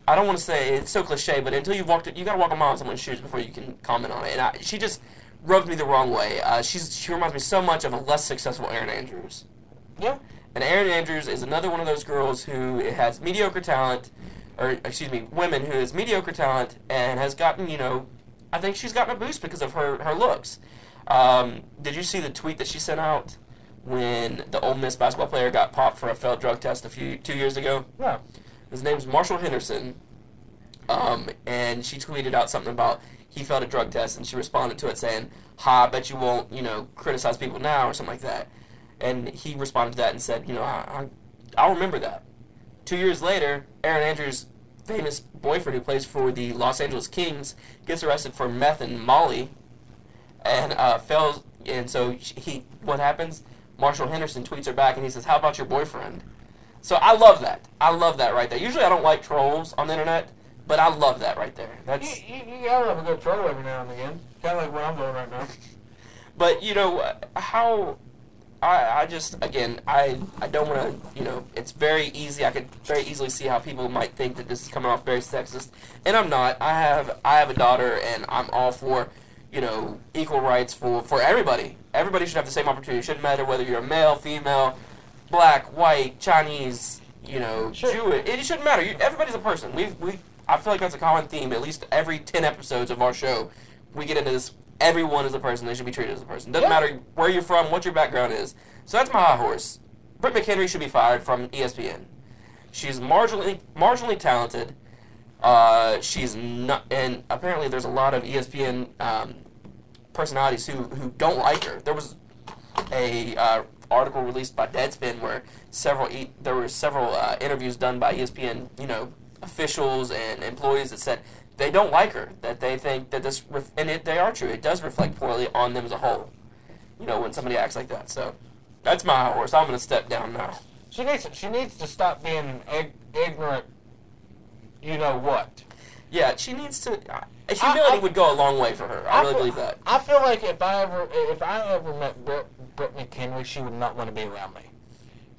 S2: I don't want to say it's so cliche, but until you've walked, you got to walk a mile in someone's shoes before you can comment on it. And I, she just rubbed me the wrong way. Uh, she's she reminds me so much of a less successful Erin Andrews.
S3: Yeah.
S2: And Erin Andrews is another one of those girls who has mediocre talent, or excuse me, women who has mediocre talent and has gotten, you know, I think she's gotten a boost because of her, her looks. Um, did you see the tweet that she sent out when the Ole Miss basketball player got popped for a failed drug test a few two years ago?
S3: Yeah.
S2: His name's Marshall Henderson. Um, and she tweeted out something about he failed a drug test, and she responded to it saying, "Ha, I bet you won't, you know, criticize people now or something like that." And he responded to that and said, "You know, I, I, I'll remember that." Two years later, Erin Andrews' famous boyfriend, who plays for the Los Angeles Kings, gets arrested for meth and Molly, and uh, fails. And so he, what happens? Marshall Henderson tweets her back, and he says, "How about your boyfriend?" So I love that. I love that right there. Usually I don't like trolls on the internet, but I love that right there. That's
S3: you, you gotta have a good troll every now and again. Kind of like what I'm doing right now.
S2: but you know uh, how I I just again I I don't want to you know it's very easy. I could very easily see how people might think that this is coming off very sexist, and I'm not. I have I have a daughter, and I'm all for you know equal rights for for everybody. Everybody should have the same opportunity. It shouldn't matter whether you're a male, female, black, white, Chinese, you know,
S3: Sure.
S2: Jewish. It shouldn't matter. You, everybody's a person. We we I feel like that's a common theme. At least every ten episodes of our show, we get into this. Everyone is a person. They should be treated as a person. Doesn't
S3: Yeah.
S2: matter where you're from, what your background is. So that's my high horse. Britt McHenry should be fired from ESPN. She's marginally marginally talented. Uh, she's not, and apparently there's a lot of ESPN um, personalities who, who don't like her. There was a uh, article released by Deadspin where several e- there were several uh, interviews done by ESPN, you know, officials and employees that said they don't like her. That they think that this ref- and it, they are true. It does reflect poorly on them as a whole. You know, when somebody acts like that. So that's my high horse. I'm going to step down now.
S3: She needs to, she needs to stop being ig- ignorant. You know what?
S2: Yeah, she needs to. Uh, humility
S3: I-
S2: would go a long way for her. I, really
S3: feel,
S2: believe that.
S3: I feel like if I ever if I ever met Britt, Britt McHenry, she would not want to be around me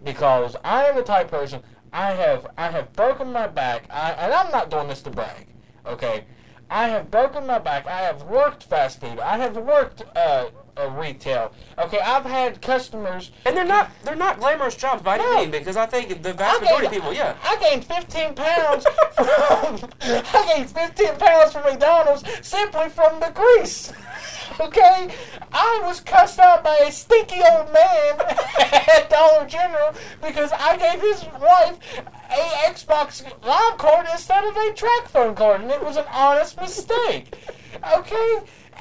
S3: because I am the type of person. I have I have broken my back, I, and I'm not doing this to brag. Okay, I have broken my back. I have worked fast food. I have worked uh, uh, retail. Okay, I've had customers.
S2: And they're not they're not glamorous jobs by any
S3: No.
S2: means because I think the vast
S3: I
S2: majority of people, yeah.
S3: I gained 15 pounds from I gained 15 pounds from McDonald's simply from the grease. Okay, I was cussed out by a stinky old man at Dollar General because I gave his wife a Xbox Live card instead of a track phone card, and it was an honest mistake. Okay.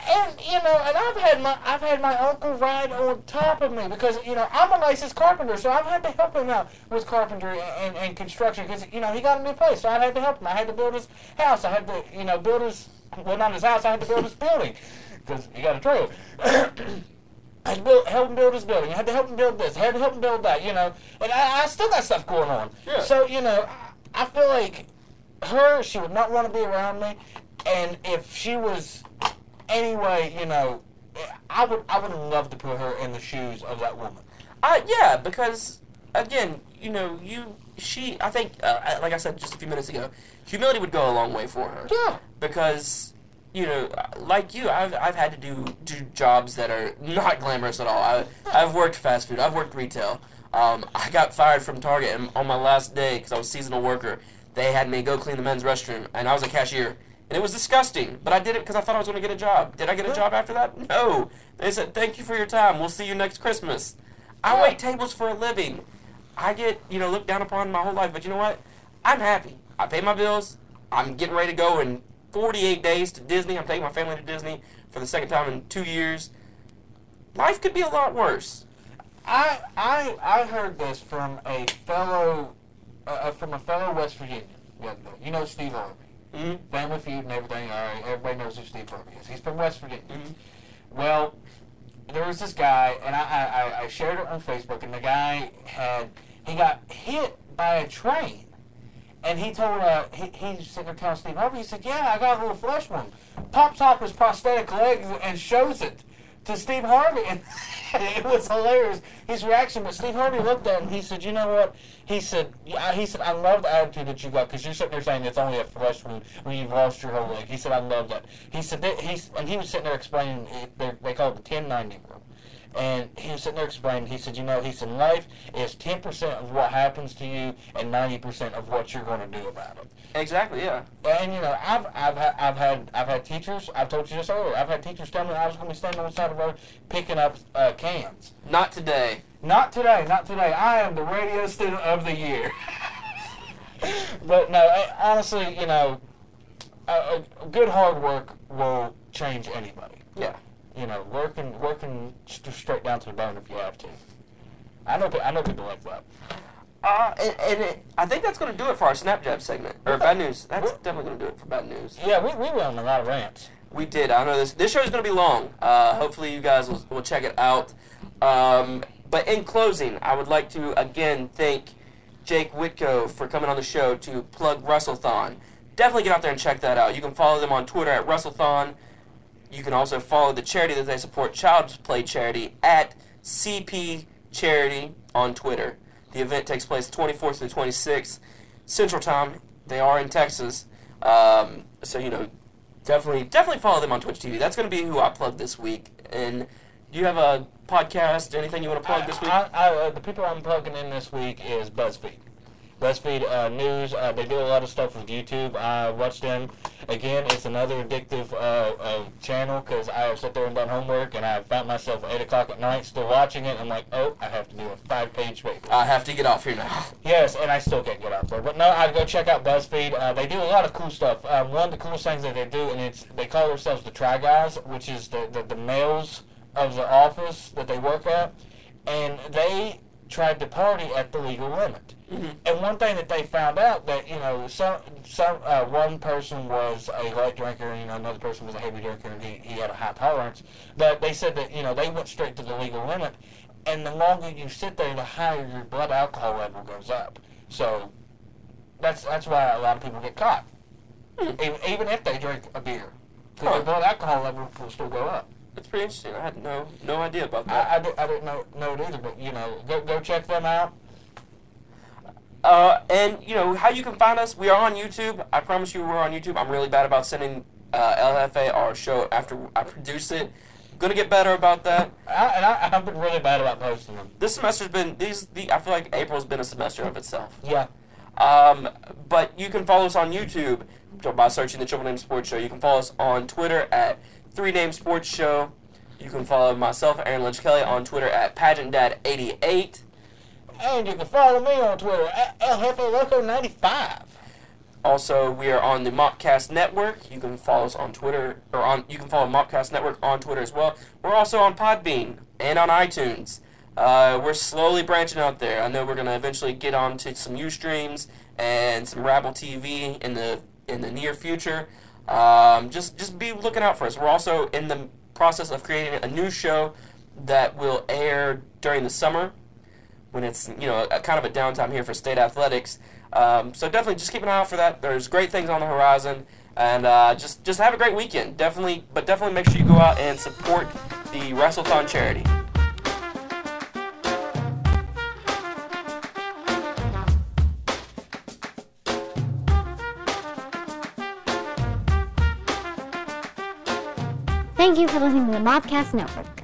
S3: And you know, and I've had my I've had my uncle ride on top of me because you know I'm a licensed carpenter, so I've had to help him out with carpentry and, and construction because you know he got a new place, so I had to help him. I had to build his house. I had to you know build his well not his house. I had to build his building because he got a trailer. I had to build, help him build his building. I had to help him build this. I had to help him build that. You know, and I, I still got stuff going on.
S2: Yeah.
S3: So you know, I, I feel like her, she would not want to be around me, and if she was anyway, you know, I would I would love to put her in the shoes of that woman.
S2: Uh, yeah, because again, you know, you she I think uh, like I said just a few minutes ago, humility would go a long way for her.
S3: Yeah.
S2: Because you know, like you, I've I've had to do do jobs that are not glamorous at all. I I've worked fast food. I've worked retail. Um, I got fired from Target and on my last day because I was a seasonal worker. They had me go clean the men's restroom, and I was a cashier. And it was disgusting, but I did it because I thought I was going to get a job. Did I get a job after that? No. They said, "Thank you for your time. We'll see you next Christmas." I wait tables for a living. I get you know looked down upon my whole life, but you know what? I'm happy. I pay my bills. I'm getting ready to go in 48 days to Disney. I'm taking my family to Disney for the second time in two years. Life could be a lot worse.
S3: I I I heard this from a fellow uh, uh, from a fellow West Virginian. the other day. You know Steve Harvey,
S2: Mhm.
S3: Family Feud and everything. All right, everybody knows who Steve Harvey is. He's from West Virginia.
S2: Mhm.
S3: Well, there was this guy, and I, I, I- I shared it on Facebook, and the guy had he got hit by a train, and he told uh he he's sitting there telling Steve Harvey, he said, "Yeah, I got a little flesh wound." Pops off his prosthetic leg and shows it to Steve Harvey, and it was hilarious his reaction. But Steve Harvey looked at him. He said, "You know what?" He said, yeah, "He said I love the attitude that you got because you're sitting there saying it's only a flesh wound when you've lost your whole leg." He said, "I love that." He said that he's and he was sitting there explaining. It, they- they call it the 1090 rule. And he was sitting there explaining, he said, you know, he said, life is 10% of what happens to you and 90% of what you're going to do about it.
S2: Exactly. Yeah.
S3: And you know, I've I've had I've had I've had teachers. I've told you this earlier. I've had teachers tell me I was going to be standing on the side of the road picking up uh, cans.
S2: Not today.
S3: Not today. Not today. I am the radio student of the year. but no, I- honestly, you know, good hard work will change anybody.
S2: Yeah.
S3: You know, working working st- straight down to the bone if you have to. I know I know people like that.
S2: Uh, and, and it, I think that's going to do it for our Snapjab segment or bad news. That's definitely going to do it for bad news.
S3: Yeah, we, we went on a lot of rants.
S2: We did. I know this. This show is going to be long. Uh, hopefully, you guys will, will check it out. Um, but in closing, I would like to again thank Jake Whitco for coming on the show to plug Russell WrestleThon. Definitely get out there and check that out. You can follow them on Twitter at Russell WrestleThon. You can also follow the charity that they support, Child's Play Charity, at CP Charity on Twitter. The event takes place 24th through 26th Central Time. They are in Texas, um, so you know definitely definitely follow them on Twitch TV. That's going to be who I plug this week. And do you have a podcast? Anything you want to plug this week?
S3: I, I, uh, the people I'm plugging in this week is BuzzFeed. BuzzFeed uh, News. Uh, they do a lot of stuff with YouTube. I watch them. Again, it's another addictive uh, uh, channel because I have sat there and done homework, and I found myself at 8 o'clock at night still watching it. I'm like, oh, I have to do a five-page paper.
S2: I have to get off here now.
S3: Yes, and I still can't get out there. But no, I'd go check out BuzzFeed. Uh, they do a lot of cool stuff. Um, one of the coolest things that they do, and it's they call themselves the Try Guys, which is the, the, the males of the office that they work at, and they tried to party at the legal limit. And one thing that they found out that you know some some uh, one person was a light drinker, and you know another person was a heavy drinker, and he, he had a high tolerance. But they said that you know they went straight to the legal limit, and the longer you sit there, the higher your blood alcohol level goes up. So that's that's why a lot of people get caught, even, even if they drink a beer, because
S2: Huh.
S3: their blood alcohol level will still go up.
S2: That's pretty interesting. I had no no idea about that.
S3: I, I, I didn't know, know it either, but you know, go go check them out.
S2: Uh, and you know how you can find us. We are on YouTube. I promise you, we're on YouTube. I'm really bad about sending uh, LFA our show after I produce it. Gonna get better about that.
S3: I, and I, I've been really bad about posting them.
S2: This semester's been these. The, I feel like April's been a semester of itself.
S3: Yeah.
S2: Um, but you can follow us on YouTube by searching the Triple Name Sports Show. You can follow us on Twitter at Three Name Sports Show. You can follow myself, Aaron Lynch Kelley, on Twitter at PageantDad88.
S3: And you can follow me on Twitter at LFALoco95.
S2: Also, we are on the Mopcast Network. You can follow us on Twitter, or on you can follow Mopcast Network on Twitter as well. We're also on Podbean and on iTunes. Uh, we're slowly branching out there. I know we're gonna eventually get on to some UStreams and some Rabble TV in the in the near future. Um, just just be looking out for us. We're also in the process of creating a new show that will air during the summer when it's you know a, kind of a downtime here for state athletics. Um, so definitely just keep an eye out for that. There's great things on the horizon, and uh, just just have a great weekend. Definitely, but definitely make sure you go out and support the WrestleThon charity.
S1: Thank you for listening to the Mobcast Network.